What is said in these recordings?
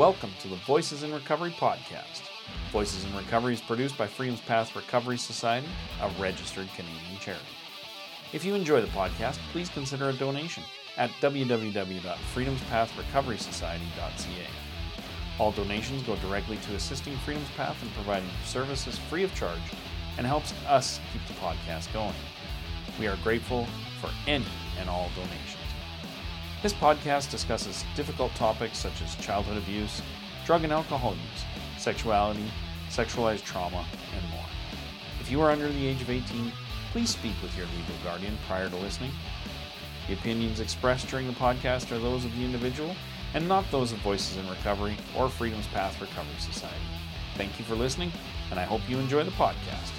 Welcome to the Voices in Recovery podcast. Voices in Recovery is produced by Freedom's Path Recovery Society, a registered Canadian charity. If you enjoy the podcast, please consider a donation at www.freedomspathrecoverysociety.ca. All donations go directly to assisting Freedom's Path and providing services free of charge and helps us keep the podcast going. We are grateful for any and all donations. This podcast discusses difficult topics such as childhood abuse, drug and alcohol use, sexuality, sexualized trauma, and more. If you are under the age of 18, please speak with your legal guardian prior to listening. The opinions expressed during the podcast are those of the individual and not those of Voices in Recovery or Freedom's Path Recovery Society. Thank you for listening, and I hope you enjoy the podcast.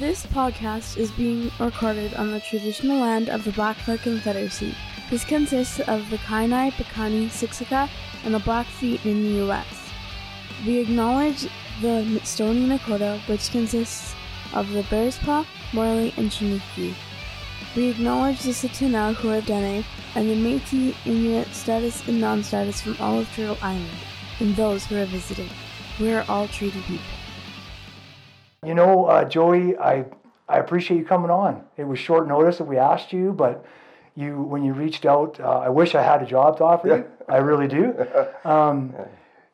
This podcast is being recorded on the traditional land of the Blackfoot Confederacy. This consists of the Kainai, Piikani, Siksika, and the Blackfeet in the U.S. We acknowledge the Stoney Nakoda, which consists of the Bearspaw, Morley, and Chiniki. We acknowledge the Tsuut'ina Huadene and the Métis, Inuit, status, and non-status from all of Turtle Island, and those who are visiting. We are all treaty people. You know, uh, Joey, I I appreciate you coming on. It was short notice that we asked you, but you when you reached out, uh, I wish I had a job to offer you. I really do. Um,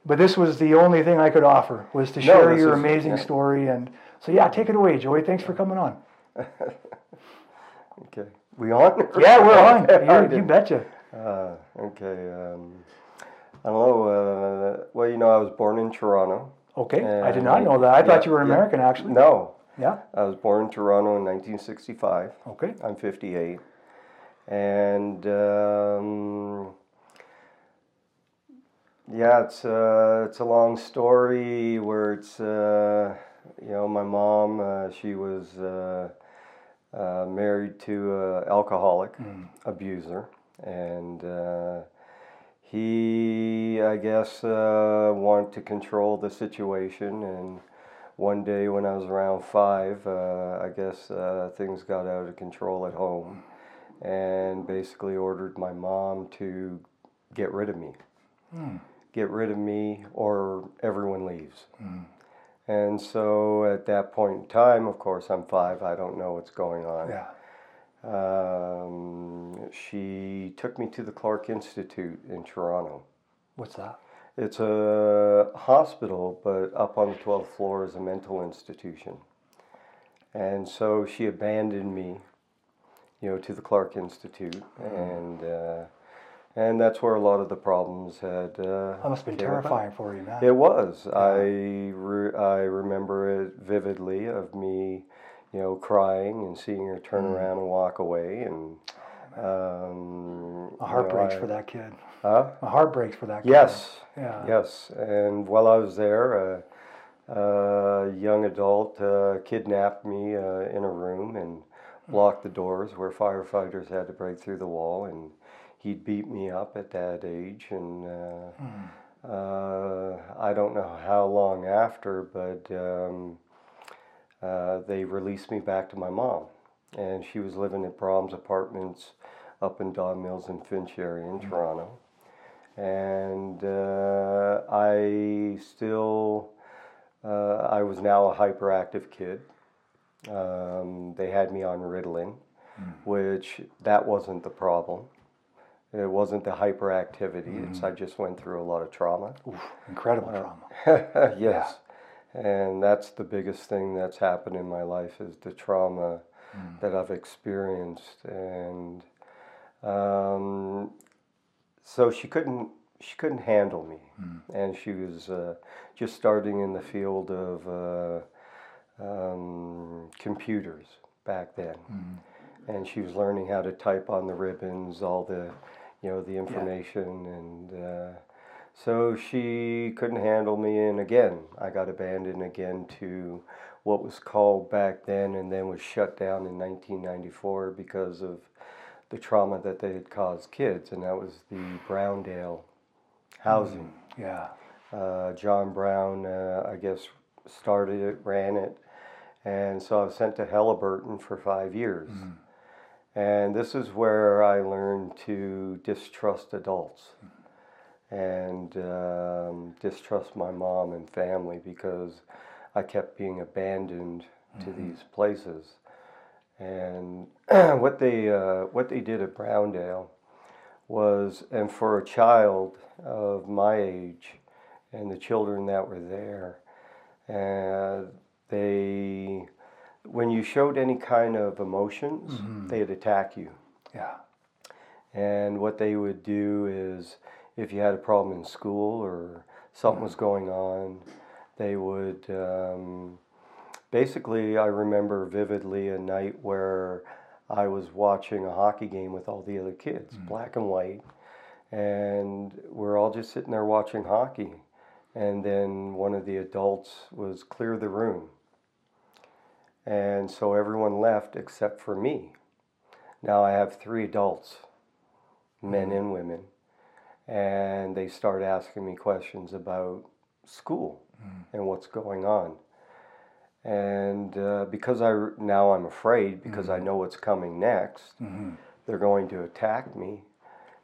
but this was the only thing I could offer was to share this your is- amazing yeah. story. And so, yeah, take it away, Joey. Thanks for coming on. Okay. We on? Yeah, we're on. You, you betcha. Uh, okay. Um, I don't know. Uh, well, you know, I was born in Toronto. Okay, I did not know that. I thought you were yeah. American, actually. No, Yeah. I was born in Toronto in 1965. Okay. I'm 58, and um, yeah, it's uh, it's a long story where it's uh, you know my mom uh, she was uh, uh, married to an alcoholic abuser, and uh, he I guess uh, wanted to control the situation. And one day when I was around five, uh, I guess uh, things got out of control at home and basically ordered my mom to get rid of me. Get rid of me or everyone leaves. And so at that point in time, of course, I'm five, I don't know what's going on. Yeah. Um, she took me to the Clark Institute in Toronto. What's that? It's a hospital, but up on the 12th floor is a mental institution. And so she abandoned me, you know, to the Clark Institute, and uh, and that's where a lot of the problems had. Uh, That must have been came about. terrifying for you, man. It was. I re- I remember it vividly of me, you know, crying and seeing her turn Mm. around and walk away, and um, My heart you know, breaks I- for that kid. Huh? My heart breaks for that kid. Yes. Yeah. Yes. And while I was there, uh, a young adult uh, kidnapped me uh, in a room and blocked the doors where firefighters had to break through the wall. And he'd beat me up at that age. And uh, uh, I don't know how long after, but um, uh, they released me back to my mom. And she was living at Brahms Apartments up in Don Mills and Finch area in Toronto and uh, I still, uh, I was now a hyperactive kid. Um, they had me on Ritalin, which that wasn't the problem. It wasn't the hyperactivity. It's I just went through a lot of trauma. Oof, incredible trauma. yes, and that's the biggest thing that's happened in my life is the trauma that I've experienced, and um, so she couldn't she couldn't handle me, and she was uh, just starting in the field of uh, um, computers back then, and she was learning how to type on the ribbons, all the you know the information, and uh, so she couldn't handle me, and again I got abandoned again to what was called back then, and then was shut down in 1994 because of the trauma that they had caused kids, and that was the Browndale housing. Yeah. Uh, John Brown, uh, I guess, started it, ran it, and so I was sent to Haliburton for five years. And this is where I learned to distrust adults. and um, distrust my mom and family because I kept being abandoned to these places. And what they uh, what they did at Browndale was, and for a child of my age, and the children that were there, uh, they when you showed any kind of emotions, mm-hmm. they'd attack you. Yeah. And what they would do is, if you had a problem in school or something was mm. going on, they would um, basically. I remember vividly a night where I was watching a hockey game with all the other kids, mm. black and white, and we're all just sitting there watching hockey. And then one of the adults was clear the room. And so everyone left except for me. Now I have three adults, men mm. and women, and they start asking me questions about school mm. and what's going on. And uh, because I now I'm afraid because I mm. know what's coming next, mm-hmm. they're going to attack me.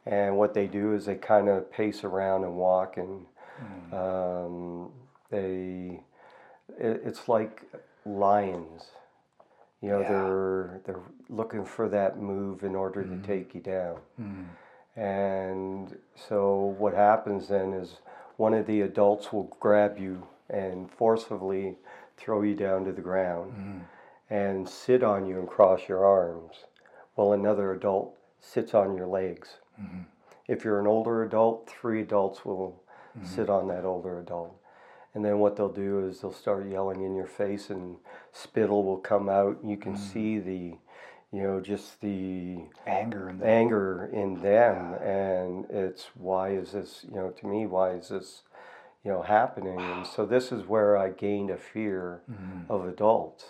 And what they do is they kind of pace around and walk, and um, they it, it's like lions. You know, Yeah. they're they're looking for that move in order to mm-hmm. take you down. Mm-hmm. And so what happens then is one of the adults will grab you and forcibly throw you down to the ground mm-hmm. and sit on you and cross your arms while another adult sits on your legs. If you're an older adult, three adults will sit on that older adult. And then what they'll do is they'll start yelling in your face and spittle will come out. You can mm. see the, you know, just the Anger and the anger in them. And it's why is this you know to me why is this you know happening? And so this is where i gained a fear mm-hmm. of adults.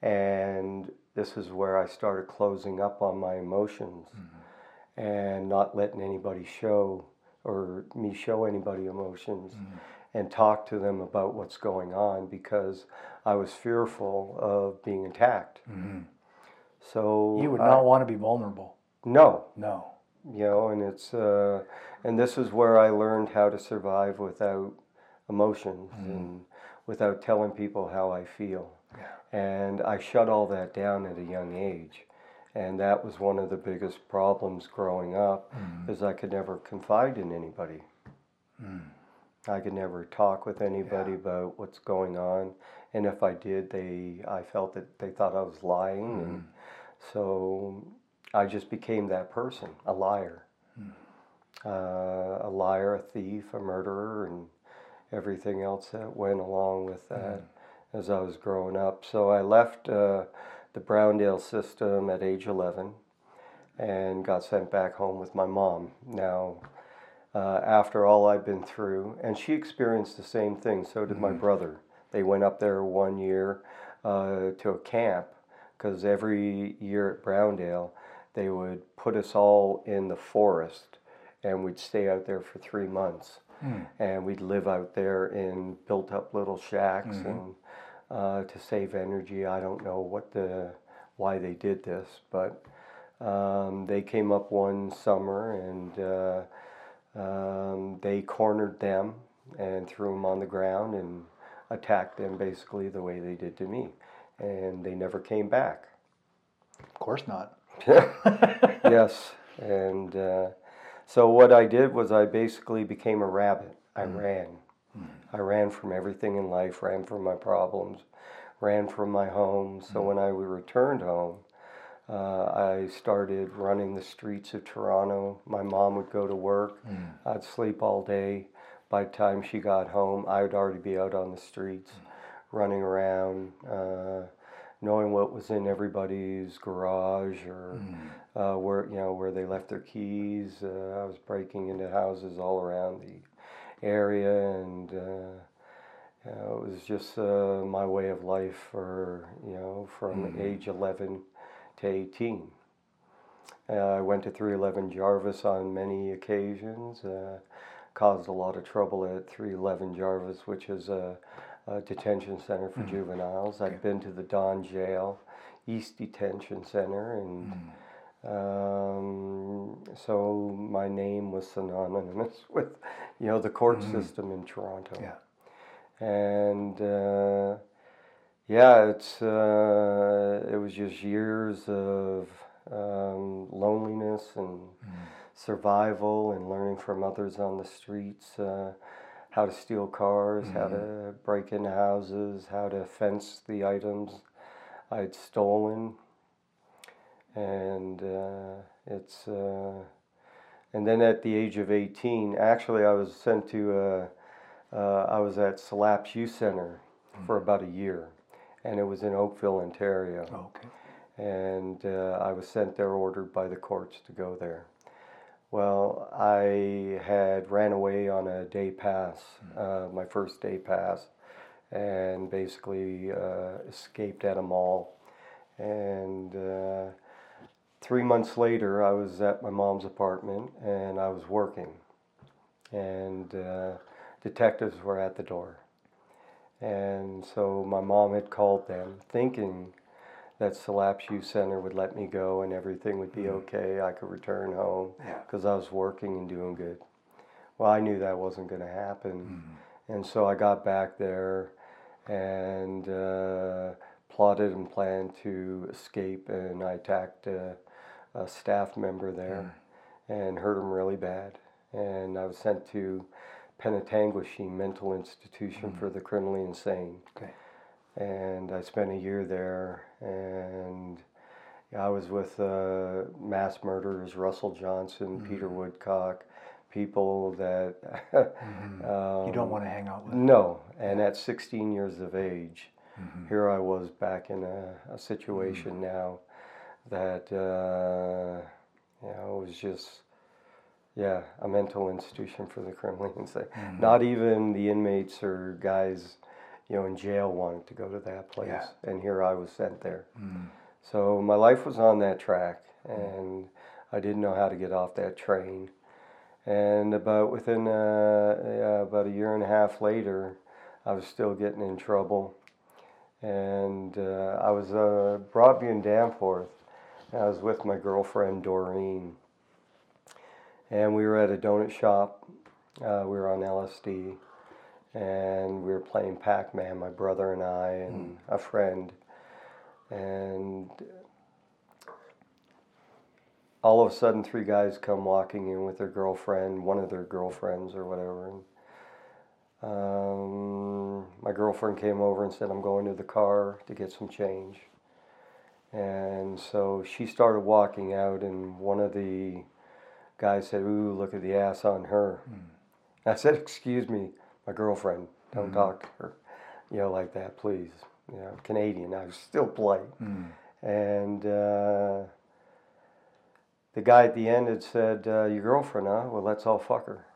And this is where i started closing up on my emotions mm-hmm. and not letting anybody show or me show anybody emotions mm-hmm. And talk to them about what's going on because i was fearful of being attacked. Mm-hmm. So you would I- not want to be vulnerable. no. No. you know and it's uh, and this is where i learned how to survive without emotions mm-hmm. and without telling people how i feel. Yeah. and i shut all that down at a young age. And that was one of the biggest problems growing up mm-hmm. is i could never confide in anybody mm. I could never talk with anybody about what's going on and if i did they i felt that they thought i was lying and so I just became that person, a liar. Uh, a liar, a thief, a murderer, and everything else that went along with that as I was growing up. So I left uh, the Browndale system at age 11 and got sent back home with my mom. Now, uh, after all I've been through, and she experienced the same thing, so did my brother. They went up there one year uh, to a camp because every year at Browndale, they would put us all in the forest and we'd stay out there for three months. And we'd live out there in built up little shacks and uh, to save energy. I don't know what the why they did this, but um, they came up one summer and uh, um, they cornered them and threw them on the ground and attacked them basically the way they did to me. And they never came back. Of course not. yes. And uh, so what I did was I basically became a rabbit. I ran. I ran from everything in life, ran from my problems, ran from my home. So when I returned home, uh, I started running the streets of Toronto. My mom would go to work. I'd sleep all day. By the time she got home, I would already be out on the streets, running around, uh, knowing what was in everybody's garage or uh, where you know where they left their keys. Uh, I was breaking into houses all around the area, and uh, you know, it was just uh, my way of life for you know from age 11 to 18. Uh, I went to 311 Jarvis on many occasions. Uh, caused a lot of trouble at 311 Jarvis, which is a, a detention center for juveniles. I've been to the Don Jail, East Detention Center, and Um, so my name was synonymous with, you know, the court system in Toronto. Yeah. And uh, yeah, it's uh, it was just years of um, loneliness and survival and learning from others on the streets uh, how to steal cars, how to break into houses, how to fence the items I'd stolen, and uh, it's. Uh, and then at the age of 18, actually, I was sent to. Uh, uh, I was at Syl Apps Youth Center for about a year, and it was in Oakville, Ontario Okay. and uh, I was sent there, ordered by the courts to go there. Well, I had ran away on a day pass, uh, my first day pass, and basically uh, escaped at a mall. And uh, three months later, I was at my mom's apartment and I was working, and uh, detectives were at the door. And so my mom had called them, thinking that Syl Apps Youth Center would let me go and everything would be mm-hmm. okay. I could return home Yeah. because I was working and doing good. Well, I knew that wasn't going to happen. Mm-hmm. And so I got back there and uh, plotted and planned to escape. And I attacked a, a staff member there mm. and hurt him really bad. And I was sent to Penetanguishene Mental Institution for the Criminally Insane Okay. and I spent a year there. And I was with uh, mass murderers, Russell Johnson, Peter Woodcock, people that um, You don't want to hang out with. no. And at 16 years of age, here I was back in a, a situation now that uh, you know it was just yeah a mental institution for the criminally insane. Not even the inmates or guys you know in jail wanted to go to that place, Yeah. and here I was sent there. So my life was on that track, and I didn't know how to get off that train. And about within uh, about a year and a half later, I was still getting in trouble. And uh, I was uh, Broadview and Danforth. And I was with my girlfriend Doreen, and we were at a donut shop. Uh, we were on LSD, and we were playing Pac-Man. My brother and I and a friend, and all of a sudden three guys come walking in with their girlfriend, one of their girlfriends or whatever. And, um, my girlfriend came over and said, I'm going to the car to get some change. And so she started walking out, and one of the guys said, Ooh, look at the ass on her. I said, Excuse me, my girlfriend, don't talk to her, you know, like that, please. You know, Canadian, I was still polite. And uh, the guy at the end had said, uh, Your girlfriend, huh? Well, let's all fuck her.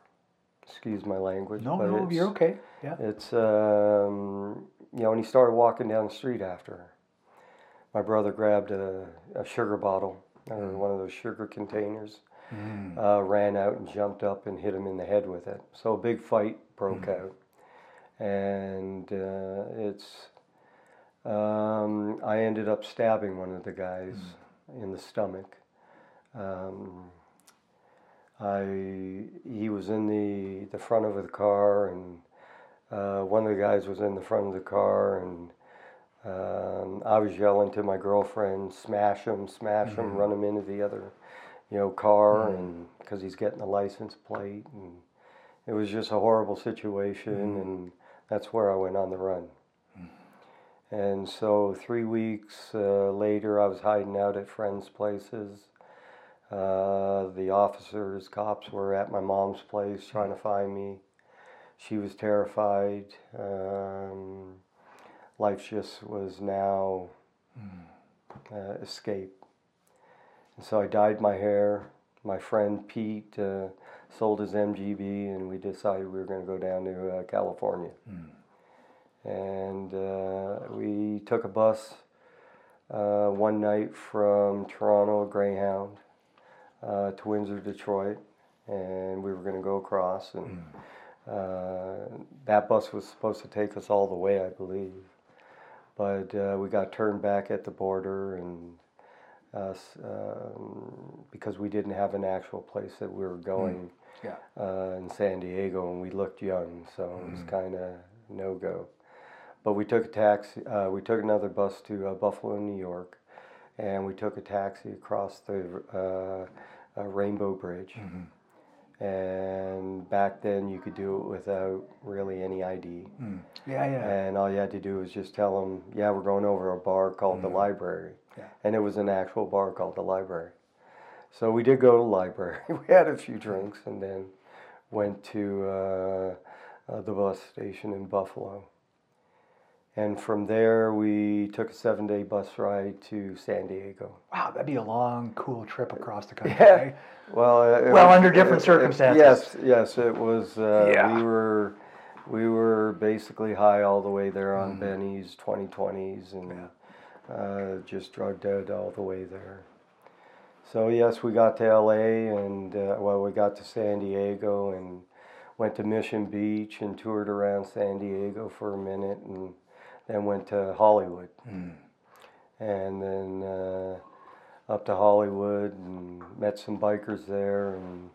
Excuse my language. No, no, you're okay. Yeah. It's, um, you know, and he started walking down the street after her. My brother grabbed a, a sugar bottle, or one of those sugar containers, uh, ran out and jumped up and hit him in the head with it. So a big fight broke out. And uh, it's, um, I ended up stabbing one of the guys in the stomach. Um, I he was in the the front of the car, and uh, one of the guys was in the front of the car, and um, I was yelling to my girlfriend, "Smash him! Smash him! Run him into the other, you know, car!" And because he's getting a license plate, and it was just a horrible situation, and that's where I went on the run. And so three weeks uh, later, I was hiding out at friends' places. Uh, the officers, cops were at my mom's place trying to find me. She was terrified. Um, life just was now uh, escape. And so I dyed my hair. My friend Pete uh, sold his MGB, and we decided we were going to go down to uh, California. And uh, we took a bus uh, one night from Toronto, Greyhound, uh, to Windsor, Detroit, and we were going to go across. And uh, that bus was supposed to take us all the way, I believe. But uh, we got turned back at the border, and us um, because we didn't have an actual place that we were going Yeah. uh, in San Diego, and we looked young, so it was kind of no go. But we took a taxi. Uh, we took another bus to uh, Buffalo, New York, and we took a taxi across the uh, uh, Rainbow Bridge. And back then, you could do it without really any ID. Yeah, yeah. And all you had to do was just tell them, "Yeah, we're going over a bar called the Library," Yeah. and it was an actual bar called the Library. So we did go to the library. we had a few drinks, and then went to uh, uh, the bus station in Buffalo. And from there, we took a seven-day bus ride to San Diego. Wow, that'd be a long, cool trip across the country. Yeah. right? Well, uh, Well, was- under different it- it- circumstances. yes, yes, it was. Uh, Yeah. We were, we were basically high all the way there on Mm-hmm. Benny's 2020s and uh, just drugged out all the way there. So yes, we got to LA and uh, well, we got to San Diego and went to Mission Beach and toured around San Diego for a minute and then went to Hollywood Mm. and then uh, up to Hollywood and met some bikers there and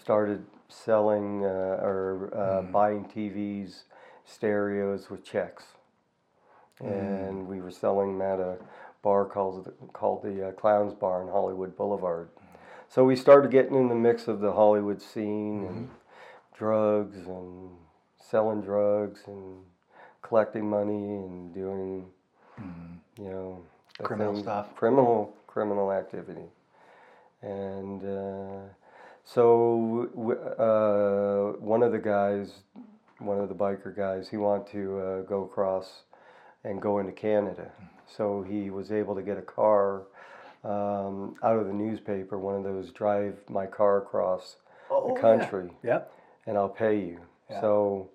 started selling uh, or uh, buying TVs, stereos with checks. And we were selling them at a bar called the, called the uh, Clowns Bar in Hollywood Boulevard. So we started getting in the mix of the Hollywood scene and drugs and selling drugs and collecting money and doing, you know, Criminal things- stuff. criminal criminal activity, and uh, so w- uh, one of the guys, one of the biker guys, he wanted to uh, go across and go into Canada. So he was able to get a car um, out of the newspaper, one of those drive my car across Oh, the yeah. country Yep. and I'll pay you. Yeah. So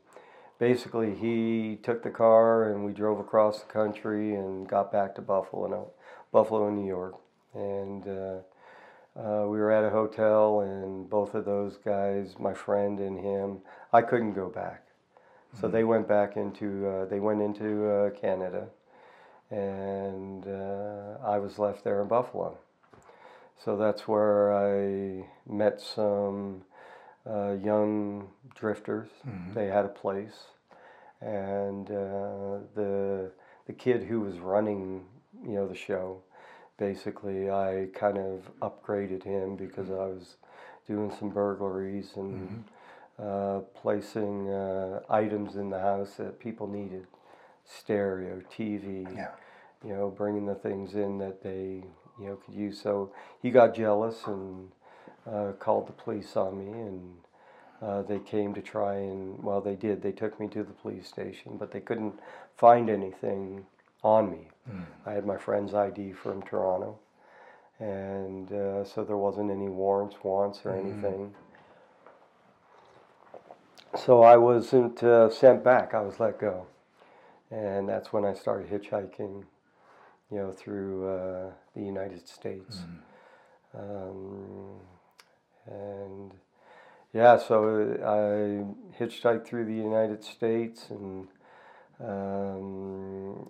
basically, he took the car and we drove across the country and got back to Buffalo, no, Buffalo, New York, and uh, uh, we were at a hotel, and both of those guys, my friend and him, I couldn't go back, so they went back into uh, they went into uh, Canada, and uh, I was left there in Buffalo. So that's where I met some uh, young drifters. They had a place, and uh, the the kid who was running, you know, the show, basically, I kind of upgraded him because I was doing some burglaries and uh, placing uh, items in the house that people needed, stereo, TV, Yeah. you know, bringing the things in that they, you know, could use. So he got jealous and uh, called the police on me, and uh, they came to try and, well, they did. They took me to the police station, but they couldn't find anything on me. I had my friend's ID from Toronto, and uh, so there wasn't any warrants, wants, or anything. So I wasn't uh, sent back. I was let go, and that's when I started hitchhiking, you know, through uh, the United States. Um, and yeah, so I hitchhiked through the United States and um,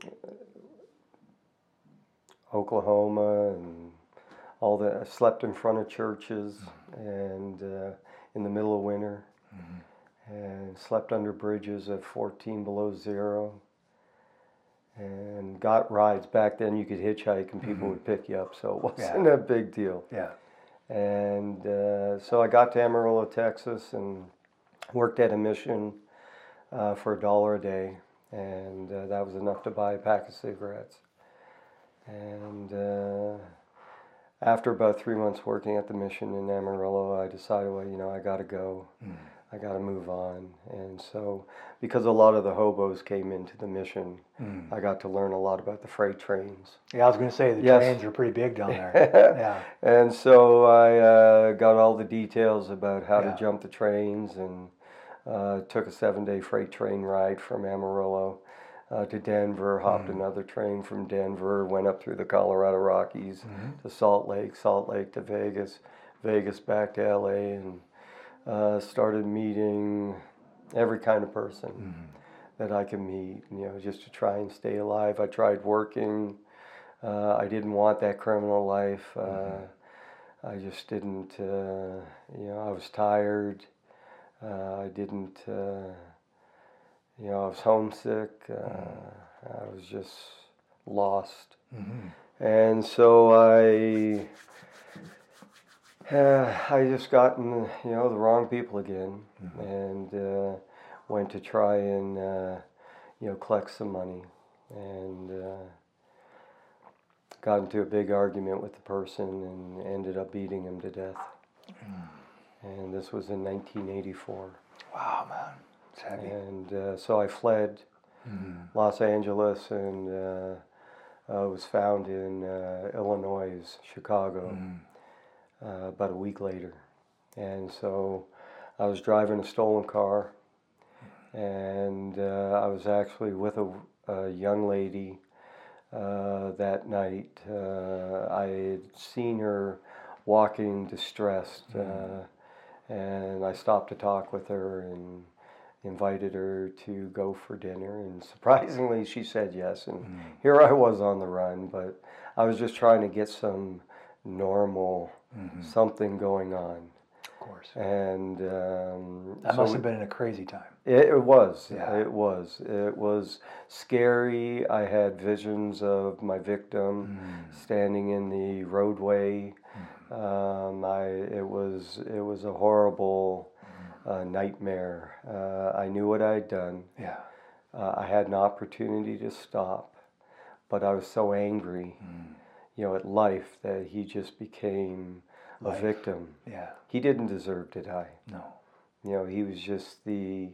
Oklahoma and all the. I slept in front of churches and uh, in the middle of winter and slept under bridges at 14 below zero and got rides. Back then, you could hitchhike and people would pick you up, so it wasn't a big deal. Yeah. And uh, so I got to Amarillo, Texas, and worked at a mission uh, for a dollar a day, and uh, that was enough to buy a pack of cigarettes. And uh, after about three months working at the mission in Amarillo, I decided, well, you know, I got to go. I got to move on. And so, because a lot of the hobos came into the mission, I got to learn a lot about the freight trains. Yeah, I was going to say the Yes. trains are pretty big down there. yeah. And so I uh, got all the details about how Yeah. to jump the trains and uh, took a seven day freight train ride from Amarillo uh, to Denver, hopped Mm. another train from Denver, went up through the Colorado Rockies Mm-hmm. to Salt Lake, Salt Lake to Vegas, Vegas back to LA, and uh, started meeting every kind of person Mm-hmm. that I could meet, you know, just to try and stay alive. I tried working Uh, I didn't want that criminal life. Uh, I just didn't, uh, you know, I was tired. Uh, I didn't, uh, you know, I was homesick. Uh, I was just lost. And so I, uh, I just gotten, you know, the wrong people again, and uh, went to try and, uh, you know, collect some money, and uh, got into a big argument with the person, and ended up beating him to death. And this was in 1984. Wow, man. It's heavy. And uh, so I fled Los Angeles and uh, uh, was found in uh, Illinois, Chicago, uh, about a week later. And so I was driving a stolen car, and uh, I was actually with a, a young lady uh, that night. Uh, I had seen her walking distressed, uh, and I stopped to talk with her and invited her to go for dinner. And surprisingly, she said yes. And here I was on the run, but I was just trying to get some normal something going on. Of course. And um, That so must have been a crazy time. it, it was. Yeah. It was. It was scary. I had visions of my victim standing in the roadway. Um, I. It was. It was a horrible uh, nightmare. Uh, I knew what I had done. Yeah. Uh, I had an opportunity to stop, but I was so angry, you know, at life that he just became Life. a victim. Yeah. He didn't deserve to die. No. You know, he was just the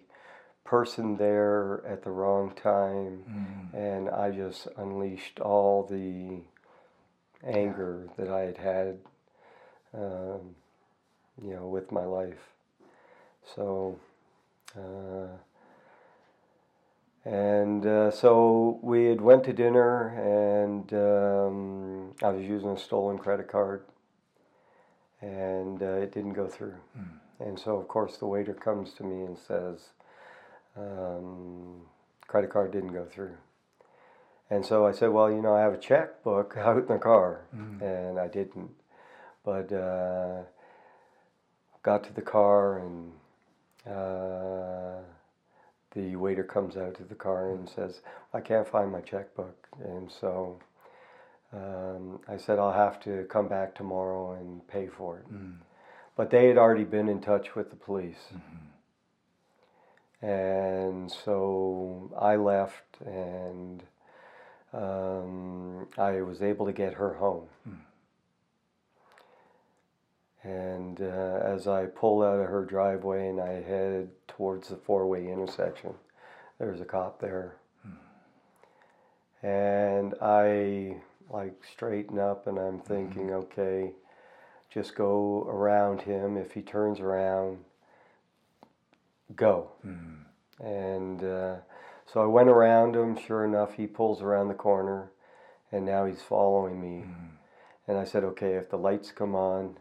person there at the wrong time, and I just unleashed all the anger that I had had, um, you know, with my life. So, uh, and uh, so we had went to dinner, and um, I was using a stolen credit card, and uh, it didn't go through. And so, of course, the waiter comes to me and says, um, credit card didn't go through. And so I said, well, you know, I have a checkbook out in the car. And I didn't. But uh, got to the car and uh, the waiter comes out to the car and says, I can't find my checkbook. And so um, I said, I'll have to come back tomorrow and pay for it. But they had already been in touch with the police. And so I left and um, I was able to get her home. And uh, as I pulled out of her driveway and I headed towards the four way intersection, there was a cop there. And I like straighten up and I'm thinking, okay, just go around him. If he turns around, go. And uh, so I went around him. Sure enough, he pulls around the corner and now he's following me. And I said, okay, if the lights come on,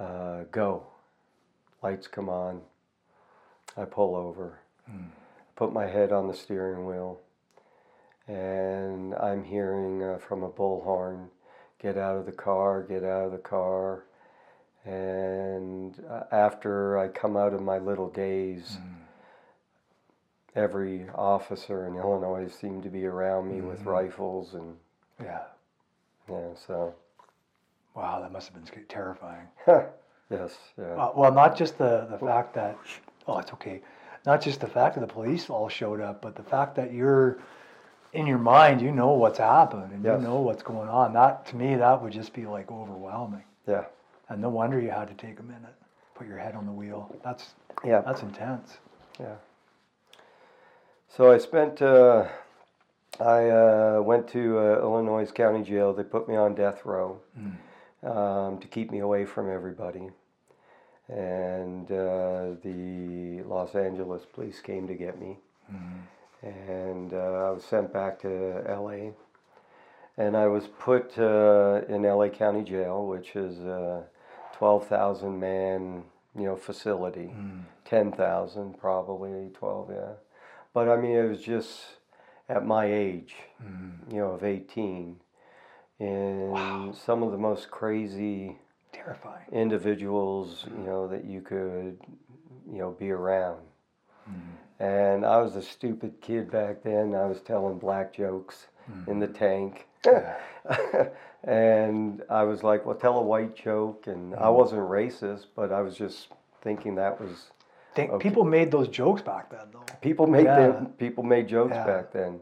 uh, go. Lights come on. I pull over. Put my head on the steering wheel. And I'm hearing uh, from a bullhorn, get out of the car, get out of the car. And uh, after I come out of my little daze, every officer in Illinois seemed to be around me with rifles and Yeah. yeah, so Wow, that must have been terrifying. yes, yeah. Uh, well, not just the, the fact that, oh, it's okay. Not just the fact that the police all showed up, but the fact that you're, in your mind, you know what's happened and Yes. you know what's going on. That, to me, that would just be like overwhelming. Yeah. And no wonder you had to take a minute, put your head on the wheel. That's, Yeah. that's intense. Yeah. So I spent, uh, I uh, went to uh, Illinois County Jail. They put me on death row um, to keep me away from everybody. And uh, the Los Angeles police came to get me. And uh, I was sent back to LA. And I was put uh, in LA County Jail, which is a 12,000 man, you know, facility. 10,000 probably, 12, yeah. But I mean, it was just at my age, you know, of 18. In some of the most crazy Terrifying. individuals, you know, that you could, you know, be around. Hmm. And I was a stupid kid back then. I was telling black jokes in the hmm. tank. and I was like, well, tell a white joke. And I hmm. wasn't racist, but I was just thinking that was Think, Okay. People made those jokes back then, though. people made Yeah. them, people made jokes Yeah. back then.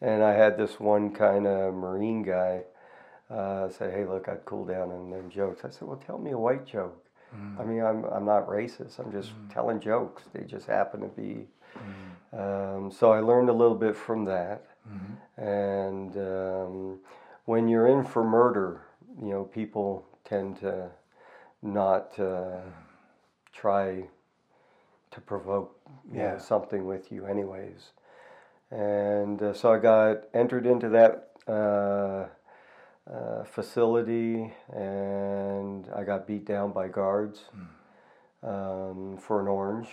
And I had this one kind of Marine guy uh, said, "Hey, look, I'd cool down and them jokes." I said, "Well, tell me a white joke." I mean, I'm I'm not racist. I'm just telling jokes. They just happen to be. Um, so I learned a little bit from that. And um, when you're in for murder, you know, people tend to not uh, try to provoke you know, something with you, anyways. And uh, so I got entered into that uh, uh, facility, and I got beat down by guards um, for an orange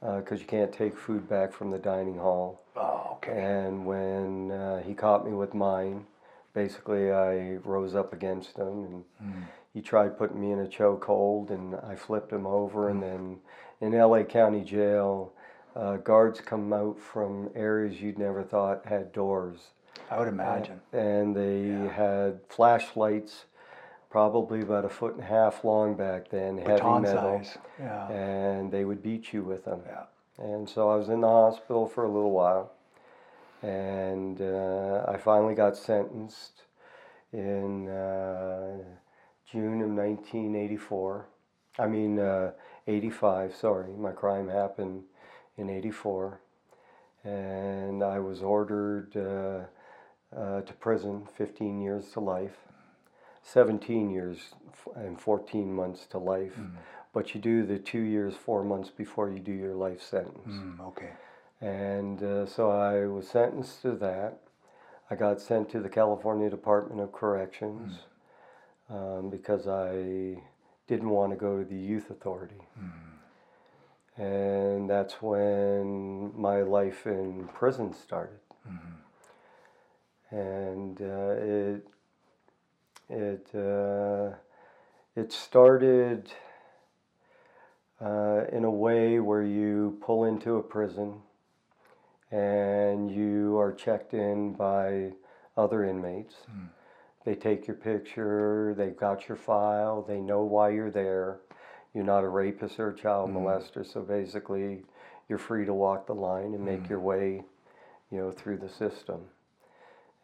because you can't take food back from the dining hall. Oh, okay. And when uh, he caught me with mine, basically I rose up against him and he tried putting me in a chokehold and I flipped him over. And then in LA County Jail, uh, guards come out from areas you'd never thought had doors. I would imagine. And they had flashlights, probably about a foot and a half long back then, heavy metal. size. Yeah. And they would beat you with them. Yeah. And so I was in the hospital for a little while. And uh, I finally got sentenced in uh, June of 1984. I mean, uh, 85, sorry. My crime happened in 84. And I was ordered uh, to prison, 15 years to life, 17 years f- and 14 months to life. But you do the two years, four months before you do your life sentence. Mm, okay. And uh, so I was sentenced to that. I got sent to the California Department of Corrections um, because I didn't want to go to the youth authority. And that's when my life in prison started. And uh, it it uh, it started uh, in a way where you pull into a prison and you are checked in by other inmates. They take your picture, they've got your file, they know why you're there. You're not a rapist or a child molester, so basically you're free to walk the line and make your way, you know, through the system.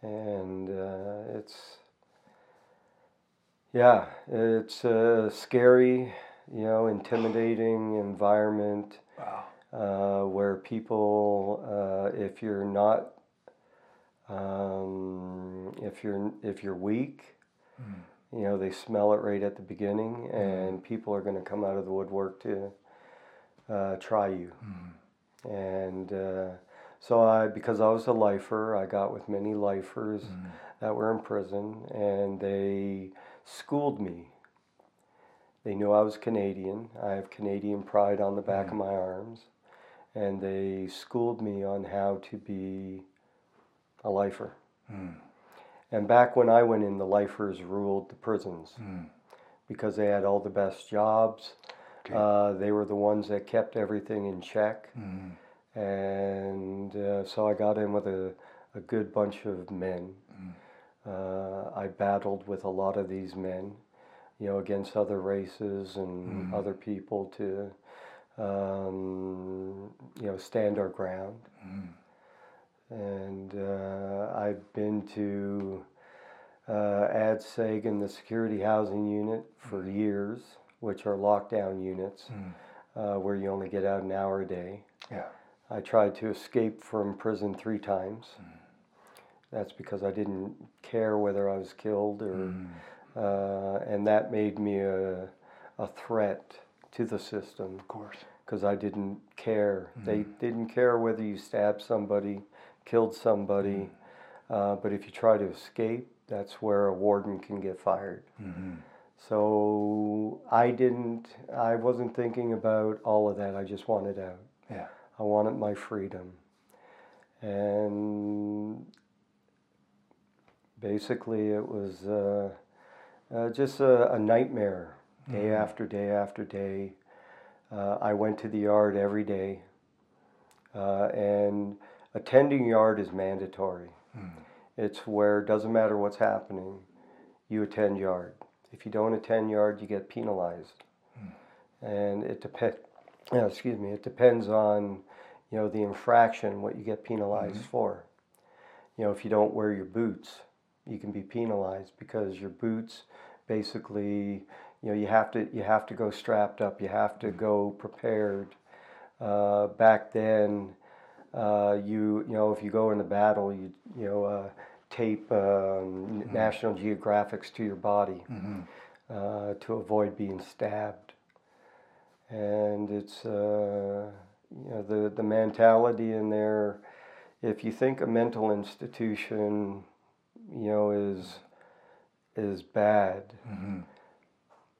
And uh, it's, yeah, it's a scary, you know, intimidating environment Wow. uh, where people, uh, if you're not, um, if you're if you're weak, you know they smell it right at the beginning, and people are going to come out of the woodwork to uh, try you. And uh, so I, because I was a lifer, I got with many lifers mm-hmm. that were in prison, and they schooled me. They knew I was Canadian. I have Canadian pride on the back of mm-hmm. my arms. And they schooled me on how to be a lifer. Mm. And back when I went in, the lifers ruled the prisons mm. because they had all the best jobs. Okay. Uh, they were the ones that kept everything in check. Mm-hmm. And uh, so I got in with a, a good bunch of men. Uh, I battled with a lot of these men, you know, against other races and other people to, um, you know, stand our ground. And uh, I've been to uh, Ad Sagan, the security housing unit, for years, which are lockdown units, uh, where you only get out an hour a day. Yeah. I tried to escape from prison three times. Mm. That's because I didn't care whether I was killed or, mm. uh, and that made me a, a threat to the system Of course. because I didn't care. Mm. They didn't care whether you stabbed somebody, killed somebody, uh, but if you try to escape, that's where a warden can get fired. Mm-hmm. So I didn't, I wasn't thinking about all of that. I just wanted out. Yeah. I wanted my freedom. And basically, it was uh, uh, just a, a nightmare, day Mhm. after day after day. Uh, I went to the yard every day, uh, and attending yard is mandatory. Mm. It's where it doesn't matter what's happening, you attend yard. If you don't attend yard, you get penalized, and it depends. Yeah, excuse me. It depends on, you know, the infraction, what you get penalized for. You know, if you don't wear your boots, you can be penalized because your boots, basically, you know, you have to you have to go strapped up. You have to go prepared. Uh, back then, uh, you you know, if you go in the battle, you you know, uh, tape um, National Geographics to your body Mhm. uh, to avoid being stabbed. And it's uh, you know the the mentality in there. If you think a mental institution, you know, is is bad, Mhm.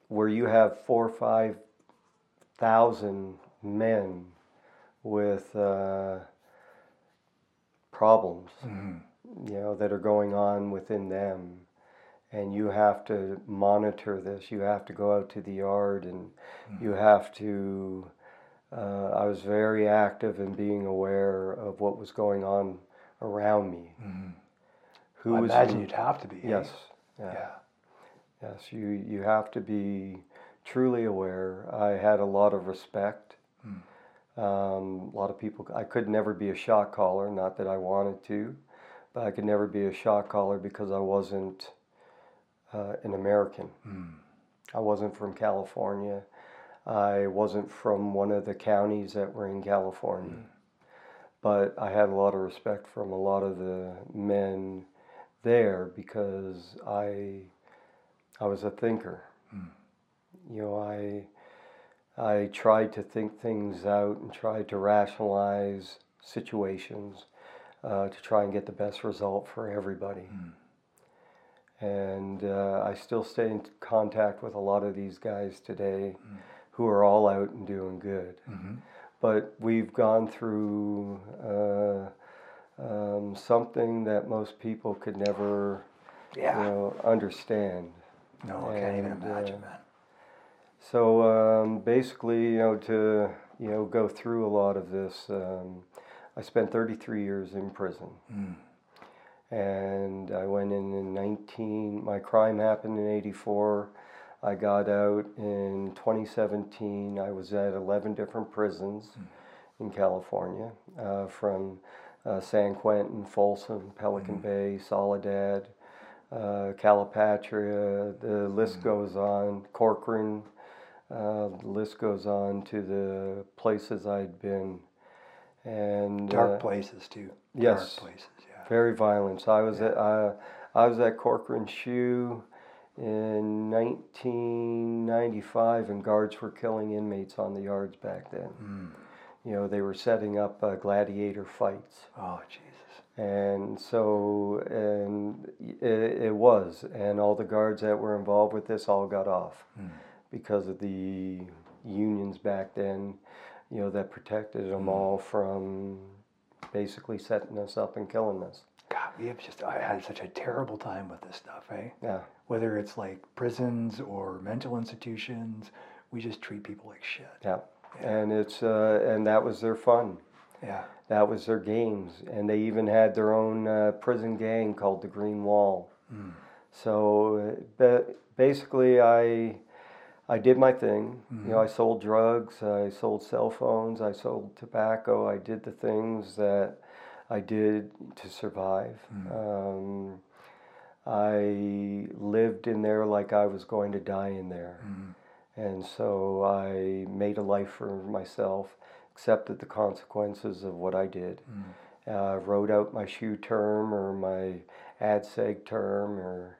where you have four or five thousand men with uh, problems, Mhm. you know, that are going on within them. And you have to monitor this. You have to go out to the yard and you have to. Uh, I was very active in being aware of what was going on around me. Mhm. Who I was imagine in- you'd have to be. eh? Yes. Yeah. Yeah. Yes. You you have to be truly aware. I had a lot of respect. Um, a lot of people. I could never be a shot caller. Not that I wanted to, but I could never be a shot caller because I wasn't uh, an American. Mm. I wasn't from California. I wasn't from one of the counties that were in California. But I had a lot of respect from a lot of the men there because I I was a thinker. You know, I I tried to think things out and tried to rationalize situations uh, to try and get the best result for everybody. And uh, I still stay in contact with a lot of these guys today who are all out and doing good. Mhm. But we've gone through uh, um, something that most people could never Yeah. you know, understand. No, I can't even And, imagine, uh, man. So um, basically, you know, to you know go through a lot of this, um, I spent 33 years in prison, Mm. and I went in in 19. My crime happened in '84. I got out in 2017. I was at 11 different prisons in California, uh, from uh, San Quentin, Folsom, Pelican Bay, Soledad, uh, Calipatria. The list goes on. Corcoran. Uh, the list goes on to the places I'd been, and Dark uh, places too. yes. Dark places. Yeah. very violent. So I was at uh, I was at Corcoran SHU in 1995, and guards were killing inmates on the yards back then. Mm. You know, they were setting up uh, gladiator fights, Oh Jesus. and so and it, it was, and all the guards that were involved with this all got off Mm. because of the unions back then. You know, that protected Mm. them all from basically setting us up and killing us. God, we have just I had such a terrible time with this stuff, eh? Yeah. Whether it's like prisons or mental institutions, we just treat people like shit. Yeah, and it's uh, and that was their fun. Yeah. That was their games, and they even had their own uh, prison gang called the Green Wall. Mm. So, ba- basically, I I did my thing. You know, I sold drugs, I sold cell phones, I sold tobacco. I did the things that I did to survive. Um, I lived in there like I was going to die in there. Mm. And so I made a life for myself, accepted the consequences of what I did. Uh, wrote out my SHU term or my ad seg term, or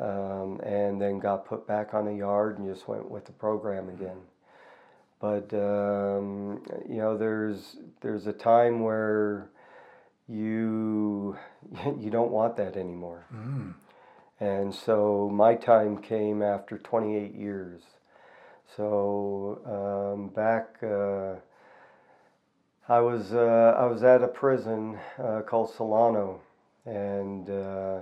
um, and then got put back on the yard and just went with the program again. But um, you know, there's there's a time where you you don't want that anymore. Mm. And so my time came after 28 years. So um, back, uh, I was uh, I was at a prison uh, called Solano, and uh,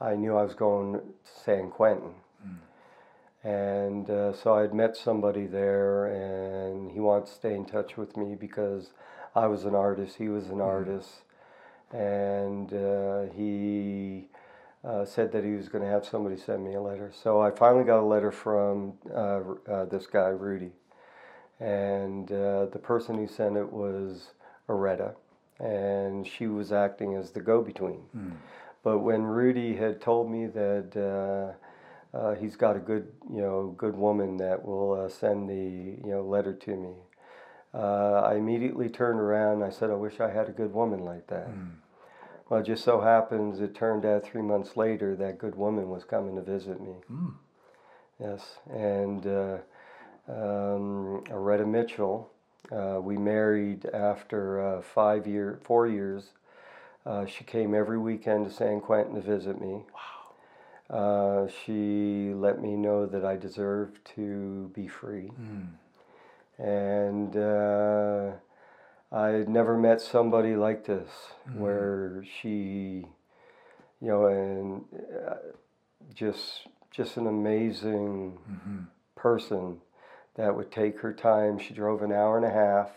I knew I was going to San Quentin. And uh, so I had met somebody there, and he wanted to stay in touch with me because I was an artist, he was an artist, and uh, he uh, said that he was going to have somebody send me a letter. So I finally got a letter from uh, uh, this guy, Rudy, and uh, the person who sent it was Aretta, and she was acting as the go-between. But when Rudy had told me that uh, uh, he's got a good, you know, good woman that will uh, send the, you know, letter to me, uh, I immediately turned around. and I said, "I wish I had a good woman like that." Well, it just so happens it turned out three months later that good woman was coming to visit me. Yes, and uh, um, Aretta Mitchell. Uh, we married after uh, five year, four years. Uh, she came every weekend to San Quentin to visit me. Wow. Uh, she let me know that I deserved to be free. And uh, I had never met somebody like this, where she, you know, and uh, just just an amazing person that would take her time. She drove an hour and a half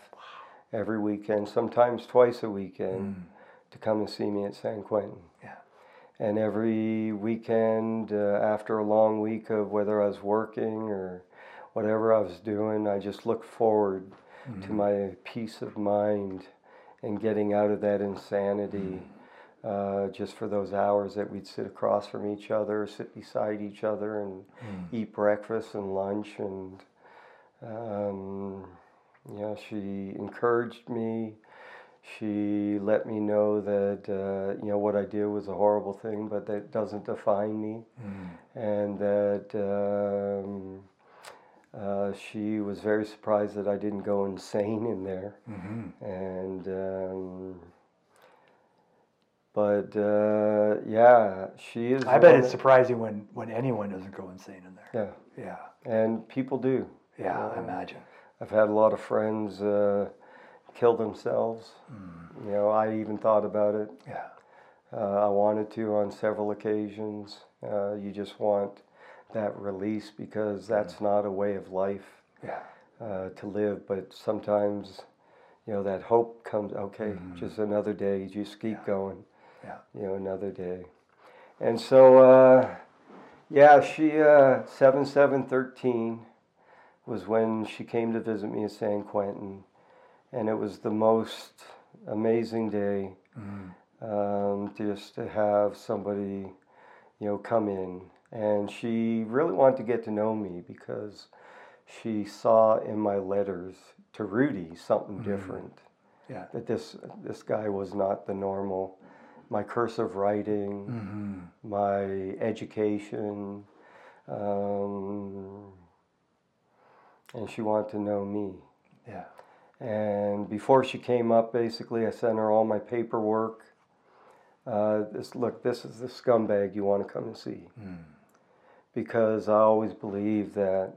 every weekend, sometimes twice a weekend, to come and see me at San Quentin. Yeah. And every weekend, uh, after a long week of whether I was working or whatever I was doing, I just looked forward to my peace of mind and getting out of that insanity. Uh, just for those hours that we'd sit across from each other, sit beside each other, and eat breakfast and lunch, and um, know, she encouraged me. She let me know that uh, you know what I did was a horrible thing, but that doesn't define me, and that um, uh, she was very surprised that I didn't go insane in there, and. Um, but uh, yeah, she is. I bet it's surprising when, when anyone doesn't go insane in there. Yeah, Yeah. and people do. Yeah, I imagine. I've had a lot of friends uh, kill themselves. You know, I even thought about it. Yeah. Uh, I wanted to on several occasions. Uh, you just want that release because that's not a way of life Yeah. uh, to live. But sometimes, you know, that hope comes. Okay, just another day. Just keep going. Yeah. You know, another day. And so, uh, yeah, she uh, seven seven thirteen was when she came to visit me in San Quentin, and it was the most amazing day. Um, just to have somebody, you know, come in, and she really wanted to get to know me because she saw in my letters to Rudy something different Yeah. that this this guy was not the normal. My cursive writing, my education, um, and she wanted to know me. Yeah. And before she came up, basically, I sent her all my paperwork. Uh, this look, this is the scumbag you want to come and see, because I always believe that,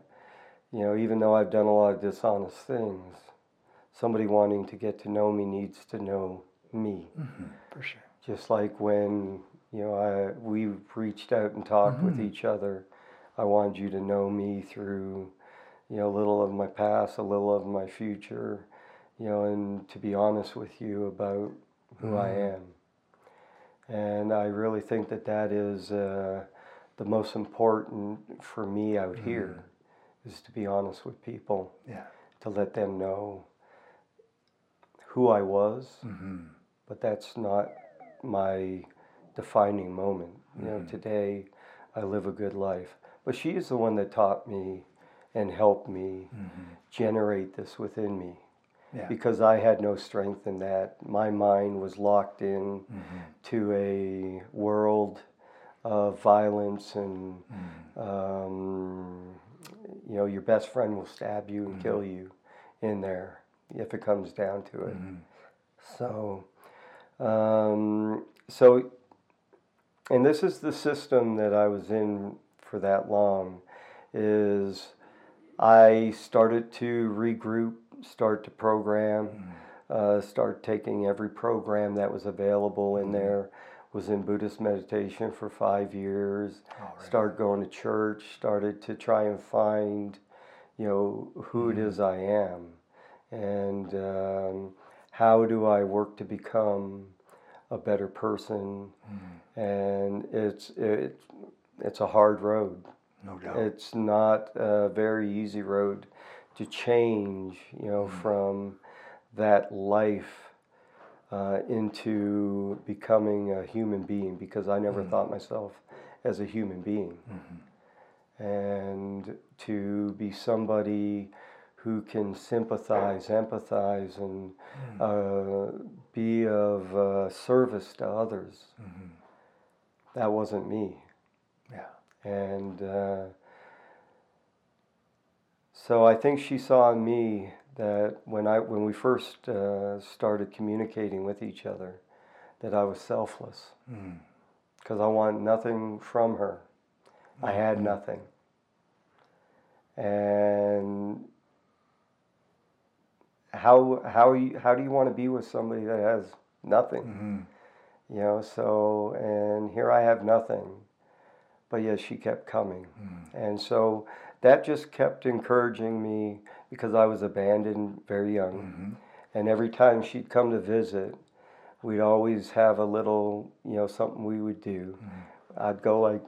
you know, even though I've done a lot of dishonest things, somebody wanting to get to know me needs to know me. Mm-hmm. For sure. Just like when you know I we reached out and talked with mm-hmm. each other, I wanted you to know me through, you know, a little of my past, a little of my future, you know, and to be honest with you about who I mm-hmm. am. And I really think that that is uh, the most important for me out mm-hmm. here, is to be honest with people, Yeah. to let them know who I was, mm-hmm. but that's not my defining moment. You know, mm-hmm. today I live a good life. But she is the one that taught me and helped me generate this within me Yeah. because I had no strength in that. My mind was locked in to a world of violence and um, you know your best friend will stab you and kill you in there if it comes down to it. So, um, so, and this is the system that I was in for that long. Is I started to regroup, start to program, uh, start taking every program that was available in there, was in Buddhist meditation for five years. Oh, right. Started going to church. Started to try and find, you know, who it mm-hmm. is I am, and um, how do I work to become a better person. Mm-hmm. And it's it, it's a hard road. No doubt. It's not a very easy road to change, you know, mm-hmm. from that life uh, into becoming a human being because I never thought myself as a human being. And to be somebody who can sympathize, empathize, and uh, be of uh, service to others, that wasn't me. Yeah. and uh, so I think she saw in me that when I when we first uh, started communicating with each other, that I was selfless mm. because I want nothing from her. I mm-hmm. had nothing, and how how you, how do you want to be with somebody that has nothing? Mm-hmm. You know, so and here I have nothing but yet she kept coming. Mm. And so that just kept encouraging me because I was abandoned very young. Mm-hmm. And every time she'd come to visit, we'd always have a little, you know, something we would do. Mm-hmm. I'd go like,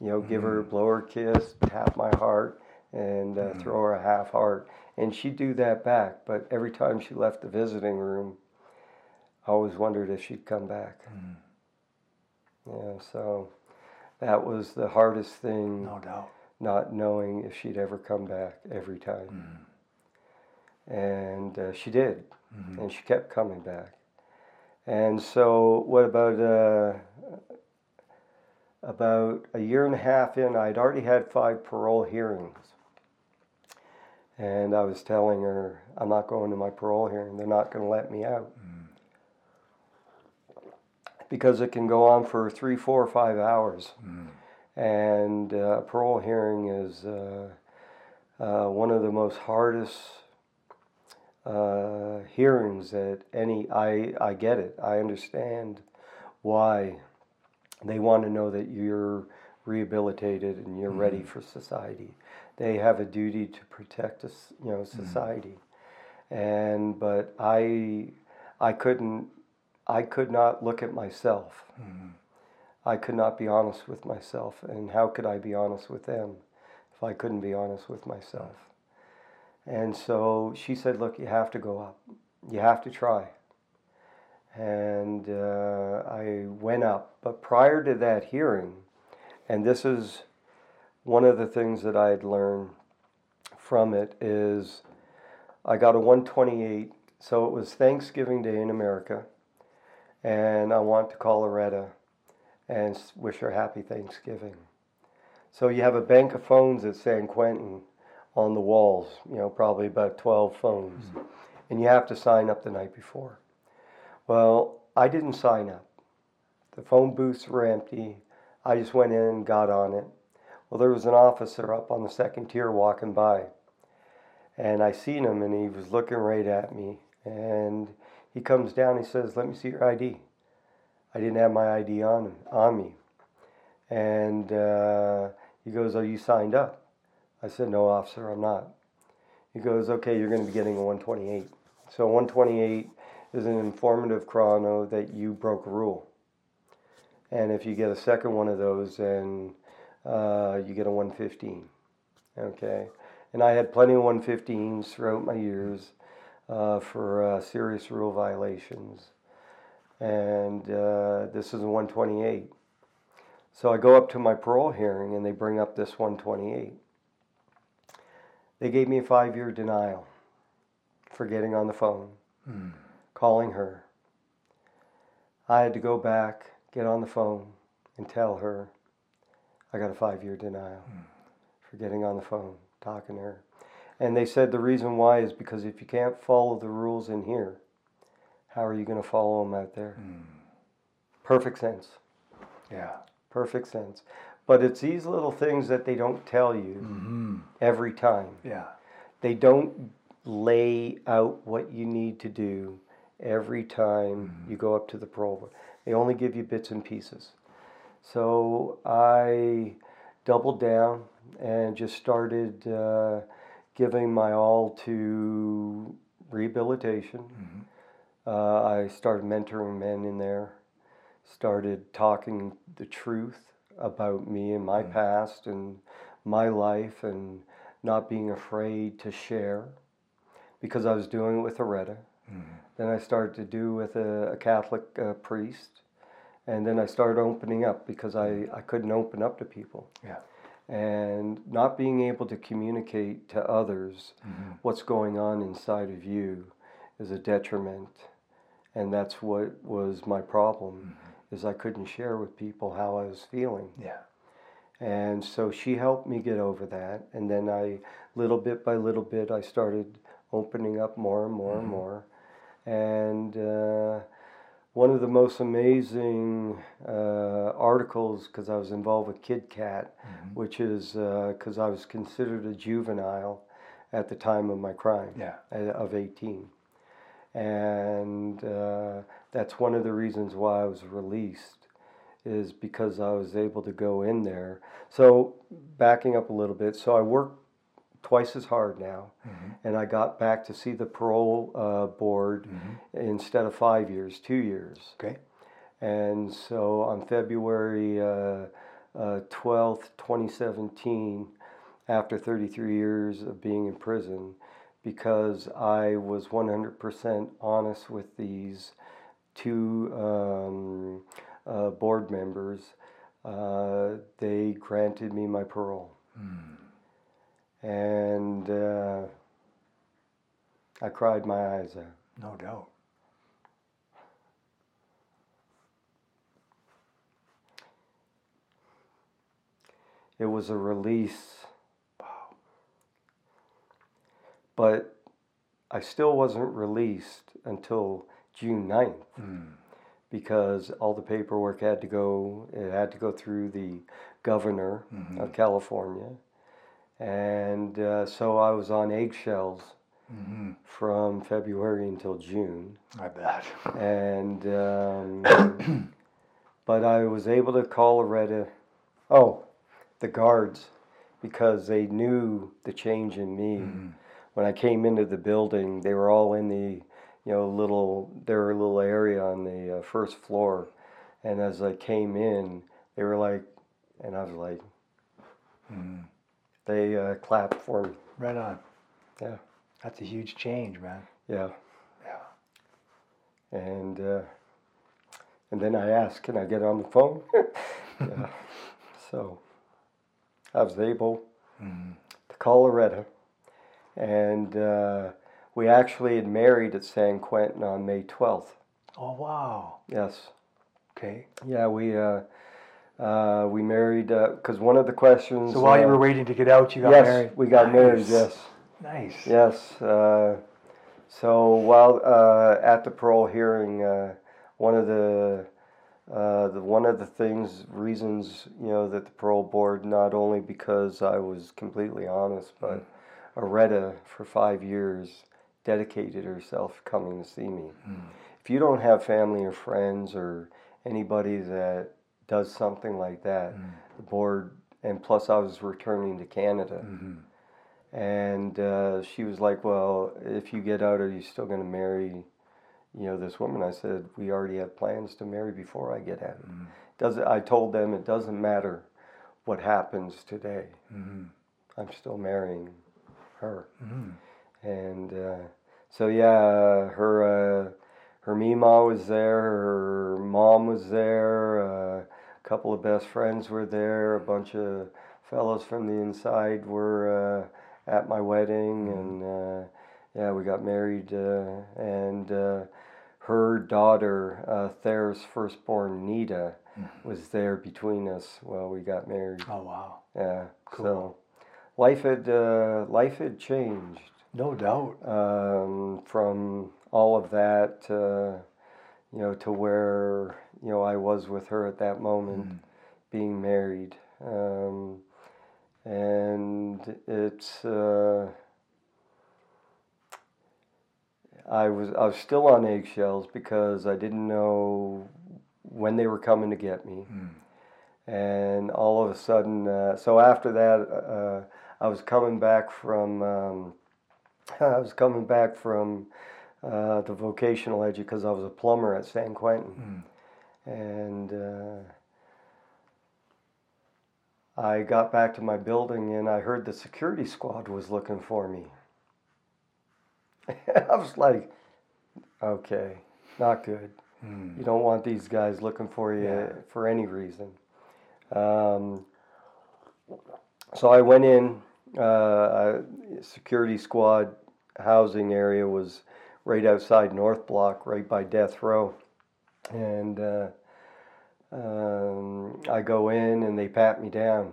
you know, give her, blow her a mm-hmm. kiss, tap my heart, and uh, throw her a half heart. And she'd do that back. But every time she left the visiting room, I always wondered if she'd come back. Yeah, so that was the hardest thing No doubt. not knowing if she'd ever come back every time. And uh, she did, and she kept coming back. And so, what about uh, about a year and a half in? I'd already had five parole hearings, and I was telling her, "I'm not going to my parole hearing. They're not going to let me out." Because it can go on for three, four, five hours and uh, parole hearing is uh, uh, one of the most hardest uh, hearings at any. I I get it. I understand why they want to know that you're rehabilitated and you're ready mm-hmm. for society. They have a duty to protect us, you know, mm-hmm. society. And but I I couldn't I could not look at myself. Mm-hmm. I could not be honest with myself. And how could I be honest with them if I couldn't be honest with myself? And so she said, Look, you have to go up. You have to try. And uh, I went up. But prior to that hearing, and this is one of the things that I had learned from it, is I got a 128. So it was Thanksgiving Day in America. And I want to call Aretta and wish her happy Thanksgiving. So you have a bank of phones at San Quentin on the walls, you know, probably about 12 phones. And you have to sign up the night before. Well, I didn't sign up. The phone booths were empty. I just went in and got on it. Well, there was an officer up on the second tier walking by. And I seen him and he was looking right at me. And he comes down, he says, Let me see your ID. I didn't have my ID on him, on me, and uh, he goes, "Oh, you signed up?" I said, "No, officer, I'm not." He goes, "Okay, you're going to be getting a 128." So 128 is an informative chrono that you broke a rule, and if you get a second one of those, then uh, you get a 115. Okay, and I had plenty of 115s throughout my years uh, for uh, serious rule violations and uh, this is a 128. So I go up to my parole hearing and they bring up this 128. They gave me a five year denial for getting on the phone, hmm. calling her. I had to go back, get on the phone, and tell her I got a five year denial hmm. for getting on the phone, talking to her. And they said the reason why is because if you can't follow the rules in here, how are you going to follow them out there? Hmm. Perfect sense. Yeah. Perfect sense. But it's these little things that they don't tell you every time. Yeah. They don't lay out what you need to do every time you go up to the parole board. They only give you bits and pieces. So I doubled down and just started uh, giving my all to rehabilitation. Uh, I started mentoring men in there, started talking the truth about me and my mm. past and my life and not being afraid to share because I was doing it with Areta. Mm. Then I started to do with a, a Catholic uh, priest. And then I started opening up because I, mm. I couldn't open up to people. Yeah. And not being able to communicate to others mm-hmm. what's going on inside of you is a detriment. And that's what was my problem mm-hmm. Is I couldn't share with people how I was feeling. Yeah. And so she helped me get over that. And then I, little bit by little bit, I started opening up more and more and more. And uh, one of the most amazing uh, articles, because I was involved with Kid Cat, which is because I was considered a juvenile at the time of my crime Yeah. uh, of 18. And uh, that's one of the reasons why I was released is because I was able to go in there. So backing up a little bit, so I work twice as hard now, and I got back to see the parole uh, board instead of five years, two years. Okay. And so on February uh, uh, 12th, 2017, after 33 years of being in prison, because I was 100% honest with these two um, uh, board members, uh, they granted me my parole. And uh, I cried my eyes out. No doubt. It was a release. Wow. But I still wasn't released until June 9th because all the paperwork had to go, it had to go through the governor of California. And uh, so I was on eggshells from February until June I bet. and um, but I was able to call Aretta. Oh, the guards, because they knew the change in me. When I came into the building, they were all in the, you know, little their little area on the uh, first floor, and as I came in, they were like, and I was like, they uh, clapped for me. Right on. Yeah, That's a huge change, man. yeah. Yeah. and uh, and then I asked, "Can I get on the phone?" yeah. So I was able to call Aretta, and uh, we actually had married at San Quentin on May twelfth. Oh wow. Yes, Okay. yeah, we uh, uh, we married because one of the questions. So while you uh, were waiting to get out, you got yes, married. we got married. Nice. Yes. Nice. Yes. Uh, so while uh, at the parole hearing, uh, one of the, uh, the one of the things reasons you know that the parole board not only because I was completely honest, but Areta for five years dedicated herself coming to see me. Hmm. If you don't have family or friends or anybody that does something like that, hmm. the board and plus I was returning to Canada. Mm-hmm. And uh, she was like, "Well, if you get out, are you still going to marry, you know, this woman?" I said, "We already have plans to marry before I get out." Mm-hmm. Does I told them it doesn't matter what happens today. Mm-hmm. I'm still marrying her. And uh, so yeah, her uh, her Mima was there, her mom was there, uh, a couple of best friends were there, a bunch of fellows from the inside were uh, at my wedding, and uh, yeah, we got married, uh, and uh, her daughter, uh, Thayer's firstborn, Nita, was there between us while we got married. Oh wow. Yeah, Cool. so life had uh, life had changed No doubt. um, from all of that, uh, you know, to where you know I was with her at that moment, being married, um, and it's. Uh, I was I was still on eggshells because I didn't know when they were coming to get me, and all of a sudden, uh, so after that, uh, I was coming back from um, I was coming back from uh, the vocational edge because I was a plumber at San Quentin, and. Uh, I got back to my building and I heard the security squad was looking for me. I was like, okay, not good. You don't want these guys looking for you Yeah. for any reason. Um, so I went in. Uh, a security squad housing area was right outside North Block, right by Death Row, and uh, um, I go in and they pat me down,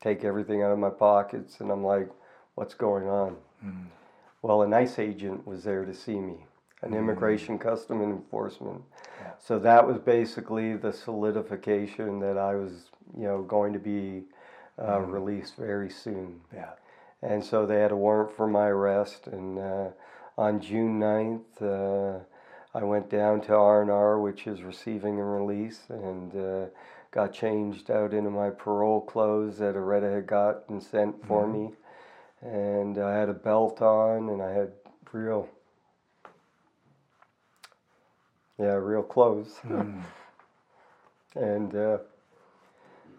take everything out of my pockets, and I'm like, "What's going on?" Well, an ICE agent was there to see me, an immigration custom and enforcement. Yeah. So that was basically the solidification that I was, you know, going to be uh, released very soon. Yeah. And so they had a warrant for my arrest. And uh, on June 9th, uh, I went down to R&R, which is receiving and release, and uh, got changed out into my parole clothes that Areta had got and sent for me. And I had a belt on, and I had real, yeah, real clothes. and uh,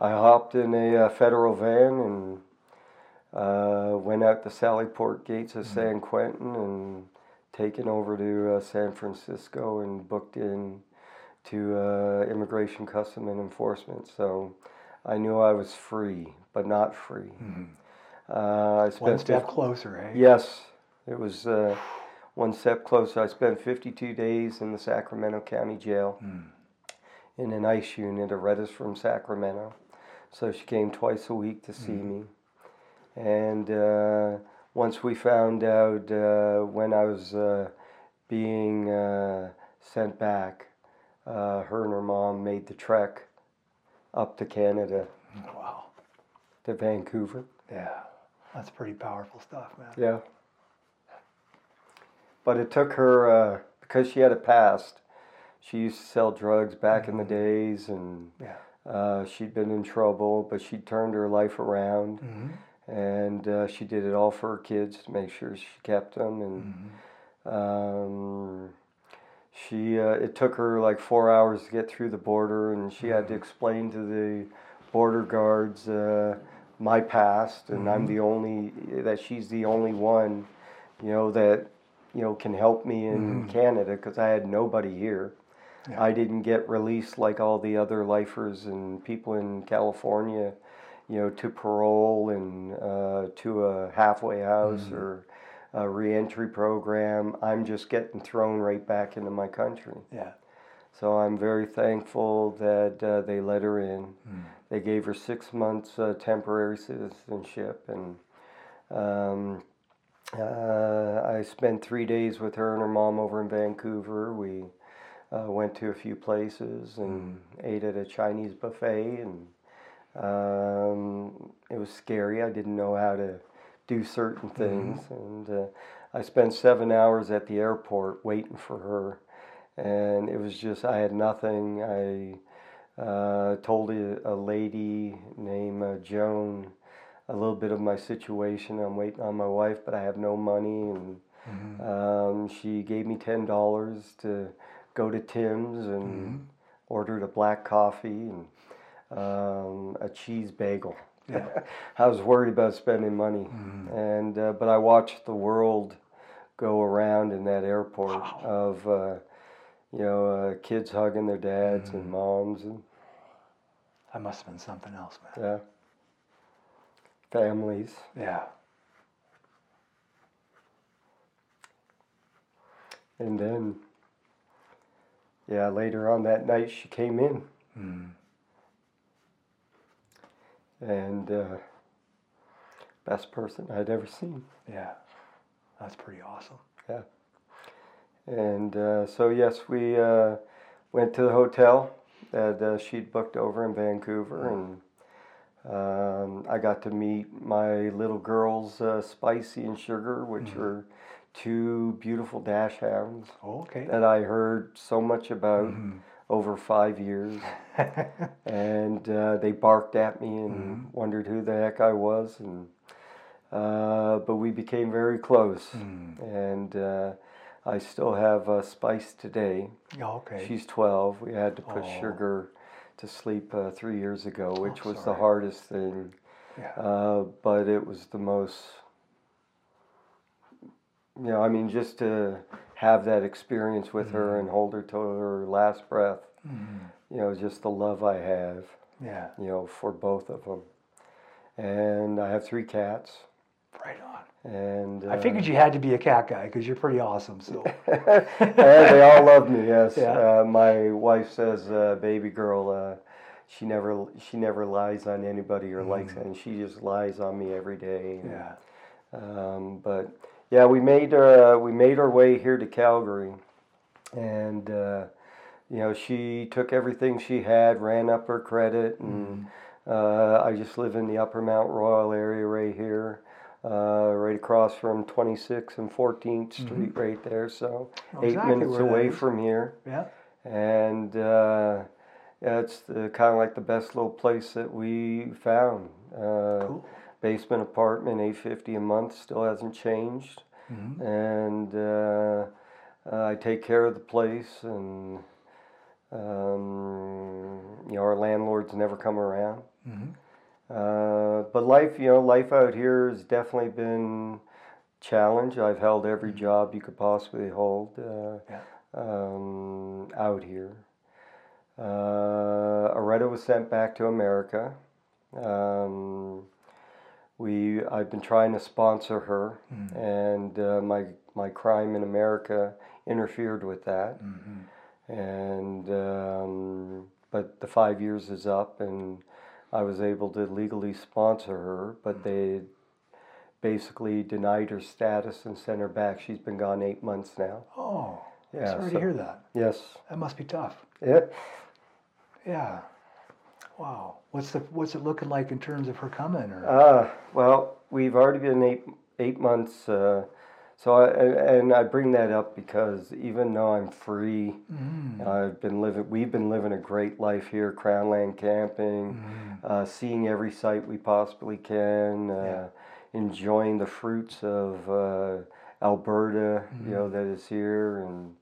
I hopped in a uh, federal van and uh, went out the Sallyport gates of San Quentin and taken over to uh, San Francisco and booked in to uh, Immigration Custom and Enforcement. So I knew I was free, but not free. Uh, I spent One step fif- closer, eh? Yes, it was uh, one step closer. I spent 52 days in the Sacramento County Jail in an ICE unit, Aretas from Sacramento. So she came twice a week to see me. And uh, once we found out uh, when I was uh, being uh, sent back, uh, her and her mom made the trek up to Canada, Wow. to Vancouver. Yeah. That's pretty powerful stuff, man. Yeah. But it took her uh, because she had a past. She used to sell drugs back in the days, and Yeah. Uh, she'd been in trouble. But she turned her life around, and uh, she did it all for her kids to make sure she kept them. And um, she, uh, it took her like four hours to get through the border, and she had to explain to the border guards uh, my past, and I'm the only that she's the only one, you know, that you know can help me in Canada because I had nobody here. Yeah. I didn't get released like all the other lifers and people in California, you know, to parole and uh, to a halfway house or a reentry program. I'm just getting thrown right back into my country. Yeah. So I'm very thankful that uh, they let her in. They gave her six months uh, temporary citizenship, and um, uh, I spent three days with her and her mom over in Vancouver. We uh, went to a few places and ate at a Chinese buffet, and um, it was scary. I didn't know how to do certain things, and uh, I spent seven hours at the airport waiting for her and it was just I had nothing. I uh, told a, a lady named uh, Joan a little bit of my situation. I'm waiting on my wife, but I have no money, and um, she gave me ten dollars to go to Tim's and ordered a black coffee and um, a cheese bagel. I was worried about spending money, and uh, but I watched the world go around in that airport of uh, you know uh, kids hugging their dads and moms and That must have been something else, man. yeah families. Yeah. And then, yeah, later on that night she came in. And uh, best person I'd ever seen. Yeah. That's pretty awesome. Yeah. And uh, so, yes, we uh, went to the hotel that uh, she'd booked over in Vancouver. And um, I got to meet my little girls, uh, Spicy and Sugar, which were two beautiful dachshunds Oh, okay. that I heard so much about over five years. and uh, they barked at me and wondered who the heck I was. And uh, but we became very close, and uh, I still have uh, Spice today. Yeah, okay. She's 12. We had to put Oh. Sugar to sleep uh, three years ago, which was the hardest thing. Yeah. Uh, but it was the most, you know, I mean, just to have that experience with her Mm-hmm. and hold her to her last breath, you know, just the love I have, yeah. you know, for both of them. And I have three cats. Right on. And I figured you had to be a cat guy because you're pretty awesome. So they all love me. Yes. Yeah. Uh, my wife says, uh, "Baby girl, uh, she never she never lies on anybody or likes, and she just lies on me every day." And, yeah. Um, but yeah, we made uh, we made our way here to Calgary, and uh, you know she took everything she had, ran up her credit, and uh, I just live in the Upper Mount Royal area right here. Uh, right across from 26th and 14th Street, right there. So Know eight exactly minutes away from here Yeah. and uh, yeah, it's kind of like the best little place that we found. Uh, Cool. Basement apartment, eight fifty a month, still hasn't changed, Mhm. and uh, uh, I take care of the place, and um, you know our landlords never come around. Mhm. Uh, but life, you know, life out here has definitely been challenge. I've held every job you could possibly hold uh, Yeah. um, out here. Uh, Aretta was sent back to America. Um, we, I've been trying to sponsor her, and uh, my my crime in America interfered with that. And um, but the five years is up, and I was able to legally sponsor her, but they basically denied her status and sent her back. She's been gone eight months now. Oh, Yeah, sorry so- to hear that. Yes. That must be tough. Yeah. Yeah. Wow. What's the what's it looking like in terms of her coming? Or Uh, well, we've already been eight eight months. Uh, so I, and I bring that up because even though I'm free, Mm-hmm. I've been living. We've been living a great life here, Crownland camping, Mm-hmm. uh, seeing every site we possibly can, uh, enjoying the fruits of uh, Alberta. You know that is here, and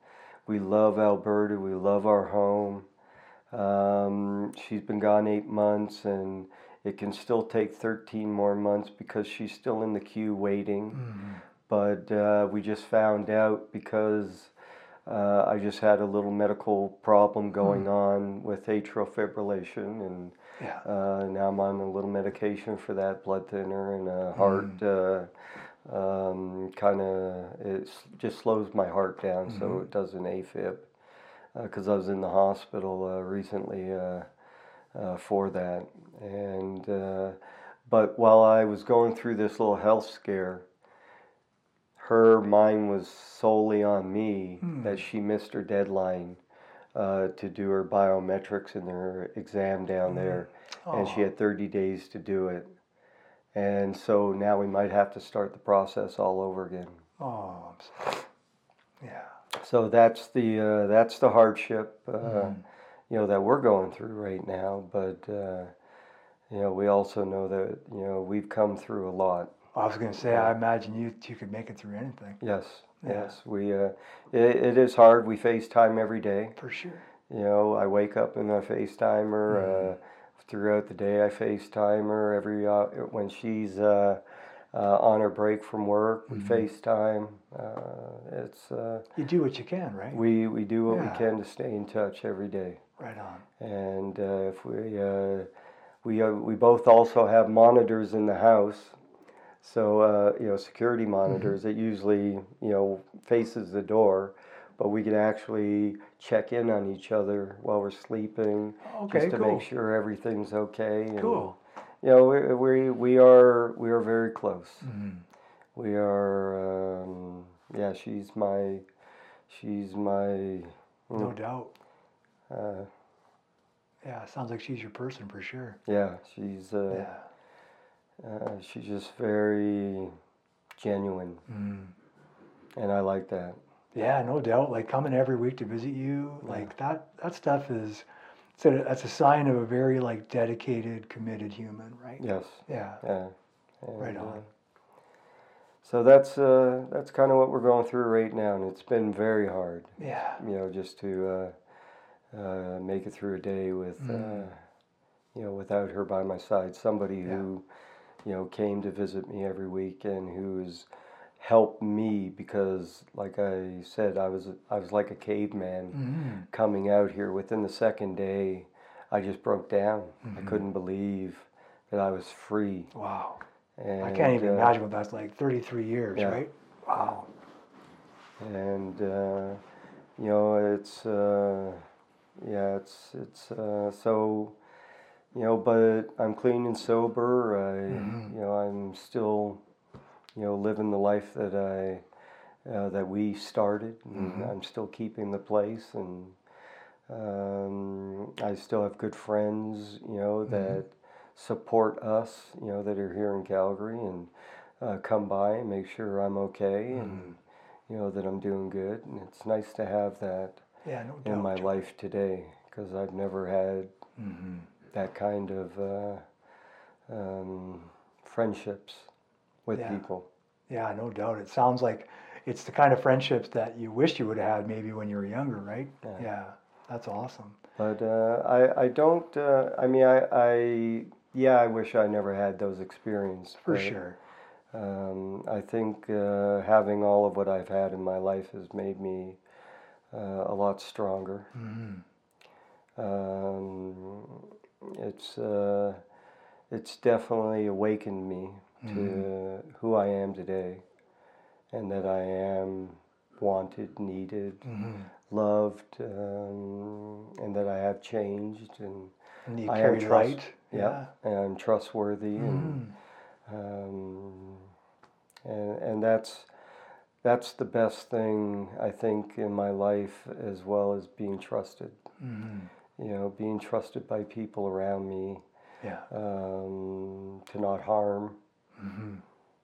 we love Alberta. We love our home. Um, she's been gone eight months, and it can still take 13 more months because she's still in the queue waiting. But uh, we just found out because uh, I just had a little medical problem going on with atrial fibrillation, and yeah. uh, now I'm on a little medication for that, blood thinner, and a heart. Uh, um, kind of it just slows my heart down, so it does an AFib. Because I was in the hospital uh, recently uh, uh, for that, and uh, but while I was going through this little health scare, her mind was solely on me that she missed her deadline uh, to do her biometrics and her exam down there, and she had 30 days to do it. And so now we might have to start the process all over again. Oh, I'm sorry. Yeah. So that's the uh, that's the hardship, uh, Mm-hmm. you know, that we're going through right now. But uh, you know, we also know that you know we've come through a lot. I was going to say, I imagine you you could make it through anything Yes, Yeah. yes, we. Uh, it, it is hard. We FaceTime every day. for sure. You know, I wake up and I FaceTime her. Mm-hmm. Uh, throughout the day, I FaceTime her every uh, when she's uh, on her break from work. We Mm-hmm. FaceTime. Uh, it's uh, You do what you can, right? we we do what Yeah. we can to stay in touch every day. right on. And uh, if we uh, we uh, we both also have monitors in the house. So uh, you know, security Mm-hmm. monitors. It usually you know faces the door, but we can actually check in on each other while we're sleeping, Okay, just to cool. make sure everything's okay. And, Cool. You know, we, we we are we are very close. Mm-hmm. We are. Um, yeah, she's my. She's my. No doubt. Uh, Yeah, sounds like she's your person for sure. yeah, she's. Uh, Yeah. Uh, she's just very genuine. Mm. and I like that. Yeah, no doubt. Like coming every week to visit you, like that that stuff is so that's a sign of a very like dedicated, committed human, right? Yes. Yeah. Yeah. Right on. uh, so that's uh, that's kind of what we're going through right now, and it's been very hard. Yeah. You know, just to uh, uh, make it through a day with, Mm. uh, you know, without her by my side. Somebody Yeah. who, you know, came to visit me every week and who's helped me because, like I said, I was I was like a caveman Mhm. coming out here. Within the second day, I just broke down. I Mm-hmm. couldn't believe that I was free. Wow. And, I can't even uh, imagine what that's like. 33 years, yeah. right? Wow. and uh, you know it's uh, yeah it's it's uh, so you know but I'm clean and sober I Mm-hmm. you know I'm still you know living the life that I uh, that we started and Mm-hmm. I'm still keeping the place and um, I still have good friends you know Mm-hmm. that support us you know that are here in Calgary and uh, come by and make sure I'm okay and Mm-hmm. you know that I'm doing good, and it's nice to have that Yeah, no doubt. in my life today because I've never had Mhm. that kind of uh, um, friendships with Yeah. people. Yeah, no doubt. It sounds like it's the kind of friendships that you wish you would have had maybe when you were younger, right? Yeah. Yeah. That's awesome. But uh, I I don't. Uh, I mean I I yeah I wish I never had those experiences For but, sure. Um, I think uh, having all of what I've had in my life has made me uh, a lot stronger. Mhm. Um, it's uh, it's definitely awakened me to who I am today, and that I am wanted, needed, Mhm. loved, um, and that I have changed, and And you I am trust- light. yeah, and I'm trustworthy, and Mhm. um, and and that's that's the best thing I think in my life as well as being trusted. Mhm. You know, being trusted by people around me Yeah. um, to not harm, Mhm.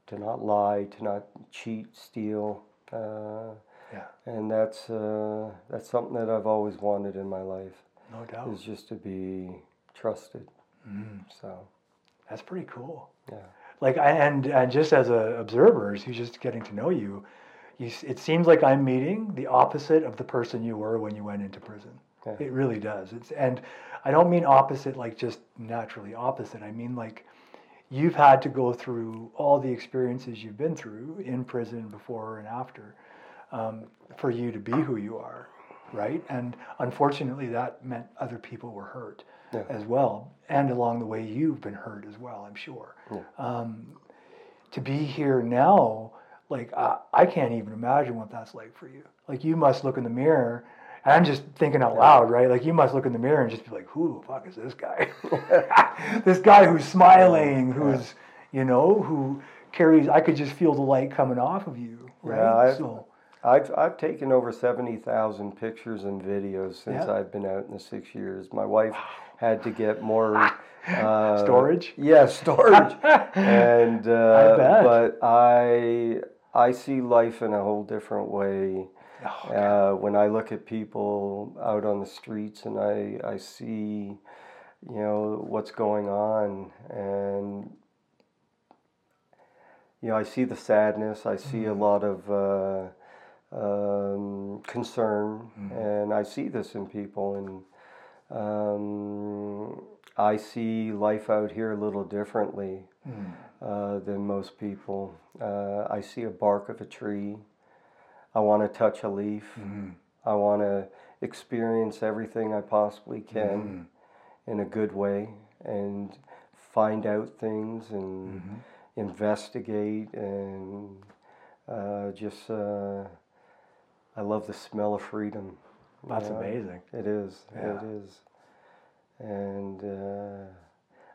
to not lie, to not cheat, steal, uh, Yeah. and that's uh, that's something that I've always wanted in my life No doubt. is just to be trusted. Mhm. So That's pretty cool. yeah. like I, and and just as a observer who's just getting to know you you it seems like i'm meeting the opposite of the person you were when you went into prison Yeah. it really does it's and i don't mean opposite like just naturally opposite i mean like you've had to go through all the experiences you've been through in prison before and after um, for you to be who you are right and unfortunately that meant other people were hurt Yeah. as well and along the way you've been hurt as well i'm sure Yeah. um, to be here now like I, I can't even imagine what that's like for you like you must look in the mirror and i'm just thinking out loud right like you must look in the mirror and just be like who the fuck is this guy this guy who's smiling who's you know who carries i could just feel the light coming off of you right Yeah, I've- so I've I've taken over seventy thousand pictures and videos since Yeah. I've been out in the six years. My wife had to get more uh, Storage? Yeah, storage. and uh, bet. but I I see life in a whole different way. Oh, Uh, when I look at people out on the streets and I I see you know what's going on and you know I see the sadness. I see a lot of. Uh, um, concern, and I see this in people, and um, I see life out here a little differently uh, than most people. Uh, I see a bark of a tree. I want to touch a leaf. I want to experience everything I possibly can in a good way and find out things and investigate and uh, just. Uh, I love the smell of freedom. that's know? amazing It is. Yeah. It is. And uh,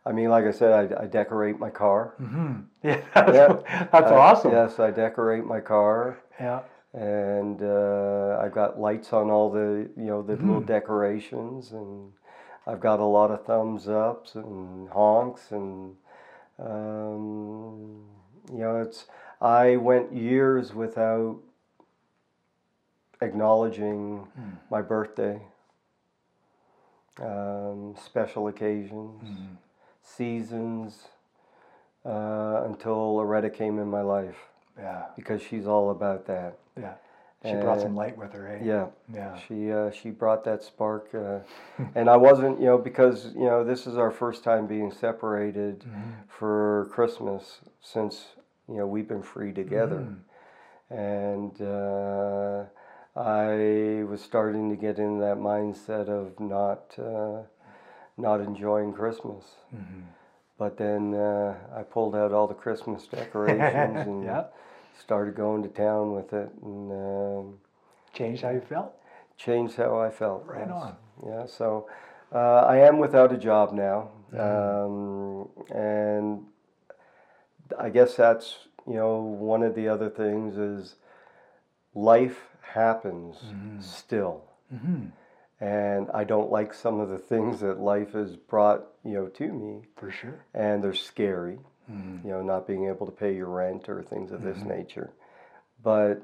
I mean, like I said, I, I decorate my car. hmm yeah that's, Yeah. that's I- awesome Yes, I decorate my car, yeah and uh, I've got lights on all the you know the Mm-hmm. little decorations, and I've got a lot of thumbs ups and honks, and um, you know it's. I went years without acknowledging my birthday, um, special occasions, seasons, uh, until Loretta came in my life Yeah. because she's all about that. Yeah. She brought Uh, some light with her, eh? Yeah, Yeah. she uh, she brought that spark, uh, and I wasn't, you know, because you know this is our first time being separated for Christmas since you know we've been free together, and uh, I was starting to get in that mindset of not uh, not enjoying Christmas. But then uh, I pulled out all the Christmas decorations and Yeah. Started going to town with it, and. Um, Changed how you felt? changed how I felt. Right yes. on. Yeah, so uh, I am without a job now, um, and I guess that's you know one of the other things is life happens still, and I don't like some of the things that life has brought you know to me, For sure. and they're scary. Mm-hmm. You know, not being able to pay your rent or things of this mm-hmm. nature, but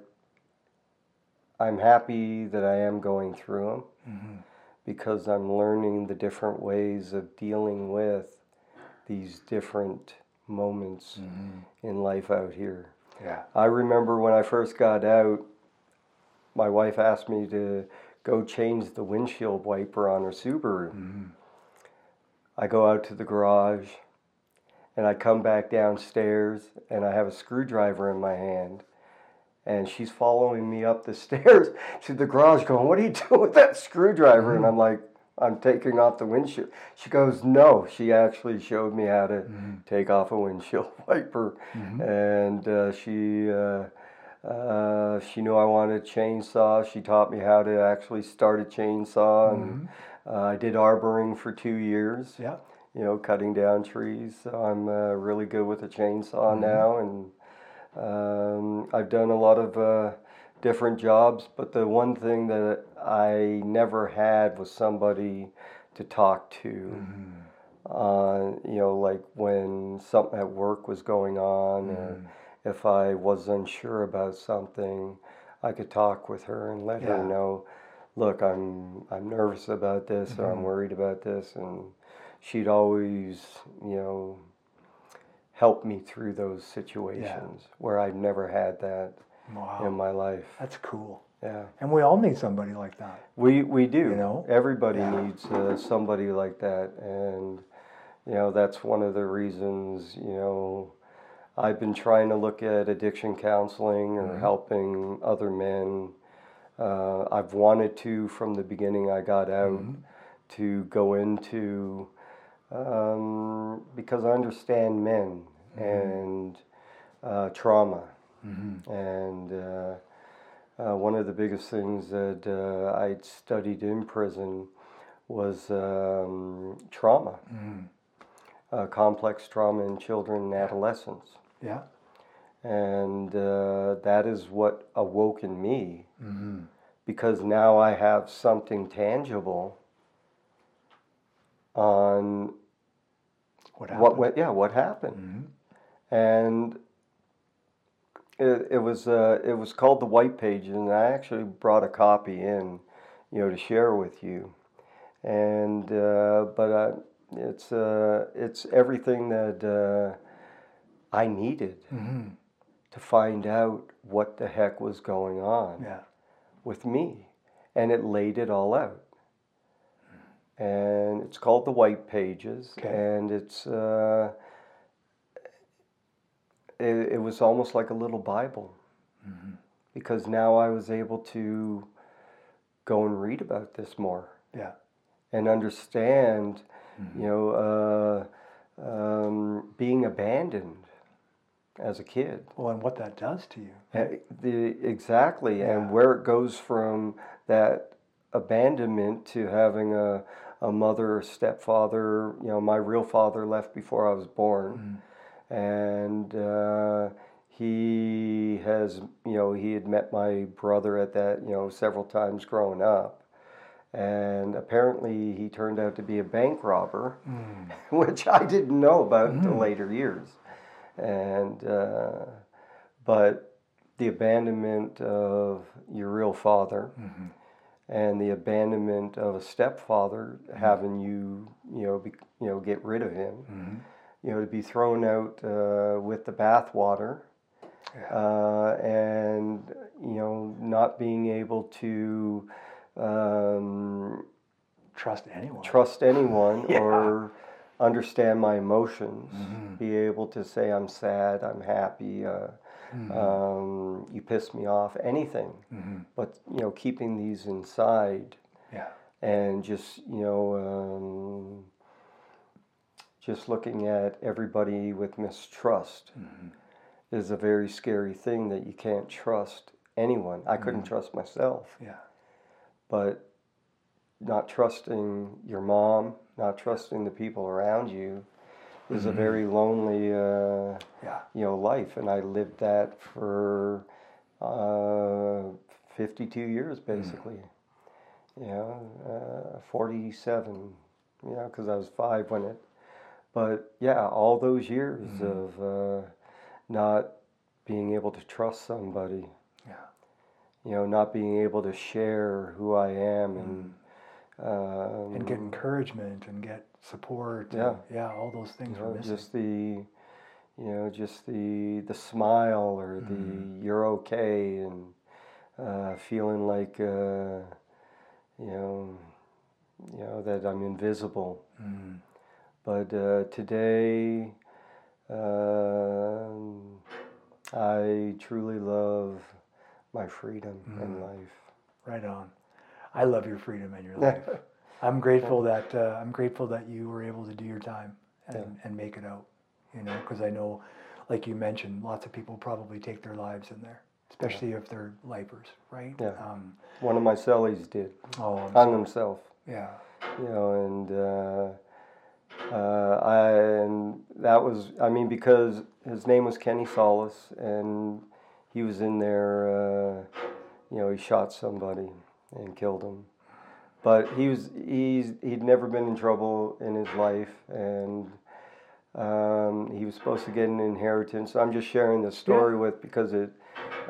I'm happy that I am going through them mm-hmm. because I'm learning the different ways of dealing with these different moments in life out here. Yeah. I remember when I first got out, my wife asked me to go change the windshield wiper on her Subaru. I go out to the garage and I come back downstairs and I have a screwdriver in my hand and she's following me up the stairs to the garage going, What are you doing with that screwdriver? And I'm like, I'm taking off the windshield. She goes, No. She actually showed me how to take off a windshield wiper. And uh, she, uh, uh, she knew I wanted a chainsaw. She taught me how to actually start a chainsaw. And uh, I did arboring for two years Yeah. You know, cutting down trees. I'm uh, really good with a chainsaw now, and um, I've done a lot of uh, different jobs. But the one thing that I never had was somebody to talk to. Uh, you know, like when something at work was going on, or if I was unsure about something, I could talk with her and let Yeah. her know, look, I'm I'm nervous about this, or I'm worried about this, and she'd always, you know, help me through those situations where I'd never had that Wow. in my life. That's cool. Yeah, And we all need somebody like that. we we do. You know? everybody Yeah. needs uh, somebody like that, and you know that's one of the reasons. You know, I've been trying to look at addiction counseling or helping other men. Uh, I've wanted to from the beginning I got out to go into um, because I understand men and uh, trauma. And uh, uh, one of the biggest things that uh, I'd studied in prison was um, trauma, uh, complex trauma in children and adolescents. Yeah. And uh, that is what awoke in me because now I have something tangible on What happened? what yeah, what happened, and it, it was uh, it was called the White Pages, and I actually brought a copy in, you know, to share with you, and uh, but uh, it's uh, it's everything that uh, I needed to find out what the heck was going on Yeah. with me, and it laid it all out. And it's called the White Pages, Okay. and it's uh, it, it was almost like a little Bible, because now I was able to go and read about this more Yeah. and understand, you know, uh, um, being abandoned as a kid. Well, and what that does to you. Uh, The, exactly, Yeah. and where it goes from that abandonment to having a, a mother or stepfather. You know, my real father left before I was born, and uh, he has, you know, he had met my brother at that, you know, several times growing up. And apparently, he turned out to be a bank robber, which I didn't know about until later years. And, uh, but the abandonment of your real father Mm-hmm. And the abandonment of a stepfather having you, you know, be, you know, get rid of him. Mm-hmm. You know, to be thrown out uh, with the bathwater, uh, and you know, not being able to um, Trust anyone. trust anyone Yeah. or understand my emotions. Mhm. Be able to say I'm sad, I'm happy. Uh, Mhm. um, you piss me off, anything. Mhm. But you know, keeping these inside Yeah. and just you know, um, just looking at everybody with mistrust Mhm. is a very scary thing. That you can't trust anyone. I couldn't Mm. trust myself, Yeah. but not trusting your mom, not trusting the people around you, is a Mhm. very lonely. Uh, Yeah. you know life and i lived that for uh, 52 years basically you know uh, 47 you know because i was five when it but yeah all those years Mhm. of uh, not being able to trust somebody Yeah. you know not being able to share who i am and um, And get encouragement and get support. Yeah. And, yeah. All those things you know, missing. just the you know just the the smile or the Mhm. you're okay and uh, feeling like uh, you know you know that I'm invisible Mm. but uh, today um, I truly love my freedom in Mhm. life Right on. I love your freedom and your life. I'm grateful that uh, I'm grateful that you were able to do your time and, Yeah. and make it out. You know, because I know, like you mentioned, lots of people probably take their lives in there, especially if they're lifers, right? Yeah. Um, one of my cellies did oh, I'm hung so- himself yeah. you know, and uh, uh, I and that was I mean because his name was Kenny Solis and he was in there, uh, you know, he shot somebody and killed him, but he was he's he'd never been in trouble in his life and. Um, he was supposed to get an inheritance. I'm just sharing this story with because it.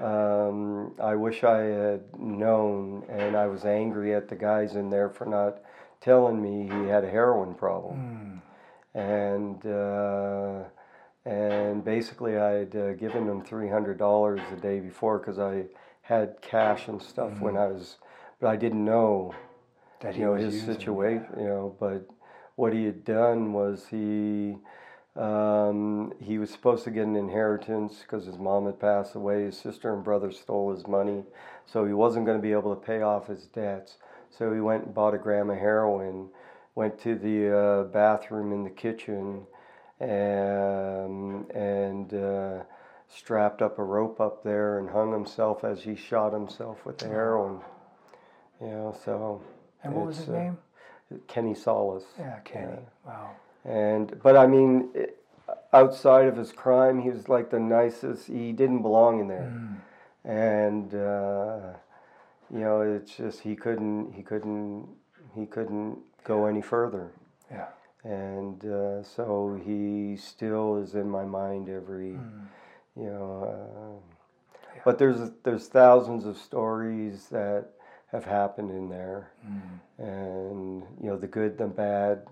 Um, I wish I had known, and I was angry at the guys in there for not telling me he had a heroin problem. Mm. And uh, and basically, I'd uh, given him three hundred dollars the day before because I had cash and stuff when I was, but I didn't know That he you know was his situation you know but what he had done was he um, he was supposed to get an inheritance because his mom had passed away. His sister and brother stole his money so he wasn't going to be able to pay off his debts. So he went and bought a gram of heroin went to the uh, bathroom in the kitchen and, and uh, strapped up a rope up there and hung himself as he shot himself with the heroin you know so And what was his uh, name? Kenny Solis. Yeah, Kenny. yeah. Wow. And but I mean, it, outside of his crime, he was like the nicest. He didn't belong in there, Mm. and uh, you know, it's just he couldn't. He couldn't. He couldn't go any further. Yeah. And uh, so he still is in my mind every, Mm. you know. Uh, Yeah. But there's there's thousands of stories that have happened in there Mm. and you know the good the bad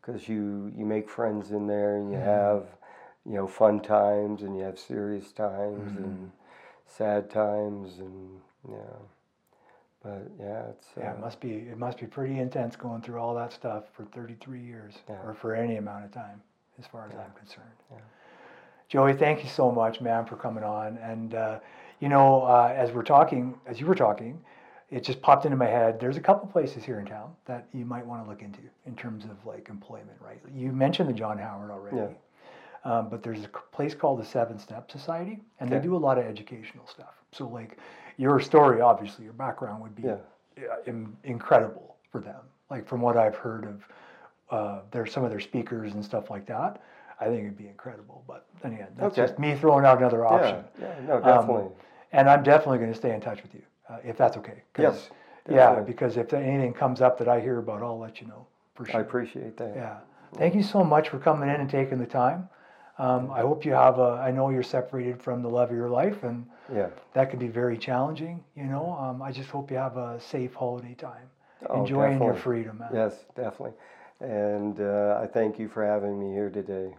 because you you make friends in there and you Mhm. have you know fun times and you have serious times Mhm. and sad times and you know but yeah it's Yeah, uh, it must be it must be pretty intense going through all that stuff for 33 years, Yeah. or for any amount of time, as far as Yeah. I'm concerned. Yeah. Joey, thank you so much, man, for coming on. And uh, you know, uh, as we're talking, as you were talking, it just popped into my head. There's a couple places here in town that you might want to look into in terms of like employment, right? You mentioned the John Howard already. Yeah. Um, but there's a place called the Seventh Step Society, and they do a lot of educational stuff. So, like your story, obviously, your background would be Yeah. in, incredible for them. Like from what I've heard of, uh, there's some of their speakers and stuff like that. I think it'd be incredible. But then that's Okay. just me throwing out another option. yeah yeah no definitely And I'm definitely going to stay in touch with you uh, if that's okay. Yes, Yeah, definitely. because if anything comes up that I hear about, I'll let you know for sure. I appreciate that Yeah. Thank you so much for coming in and taking the time. Um, I hope you have a. I know you're separated from the love of your life, and Yeah. that can be very challenging. You know, um, I just hope you have a safe holiday time, Oh, enjoying your freedom, man. Yes, definitely. And uh, I thank you for having me here today.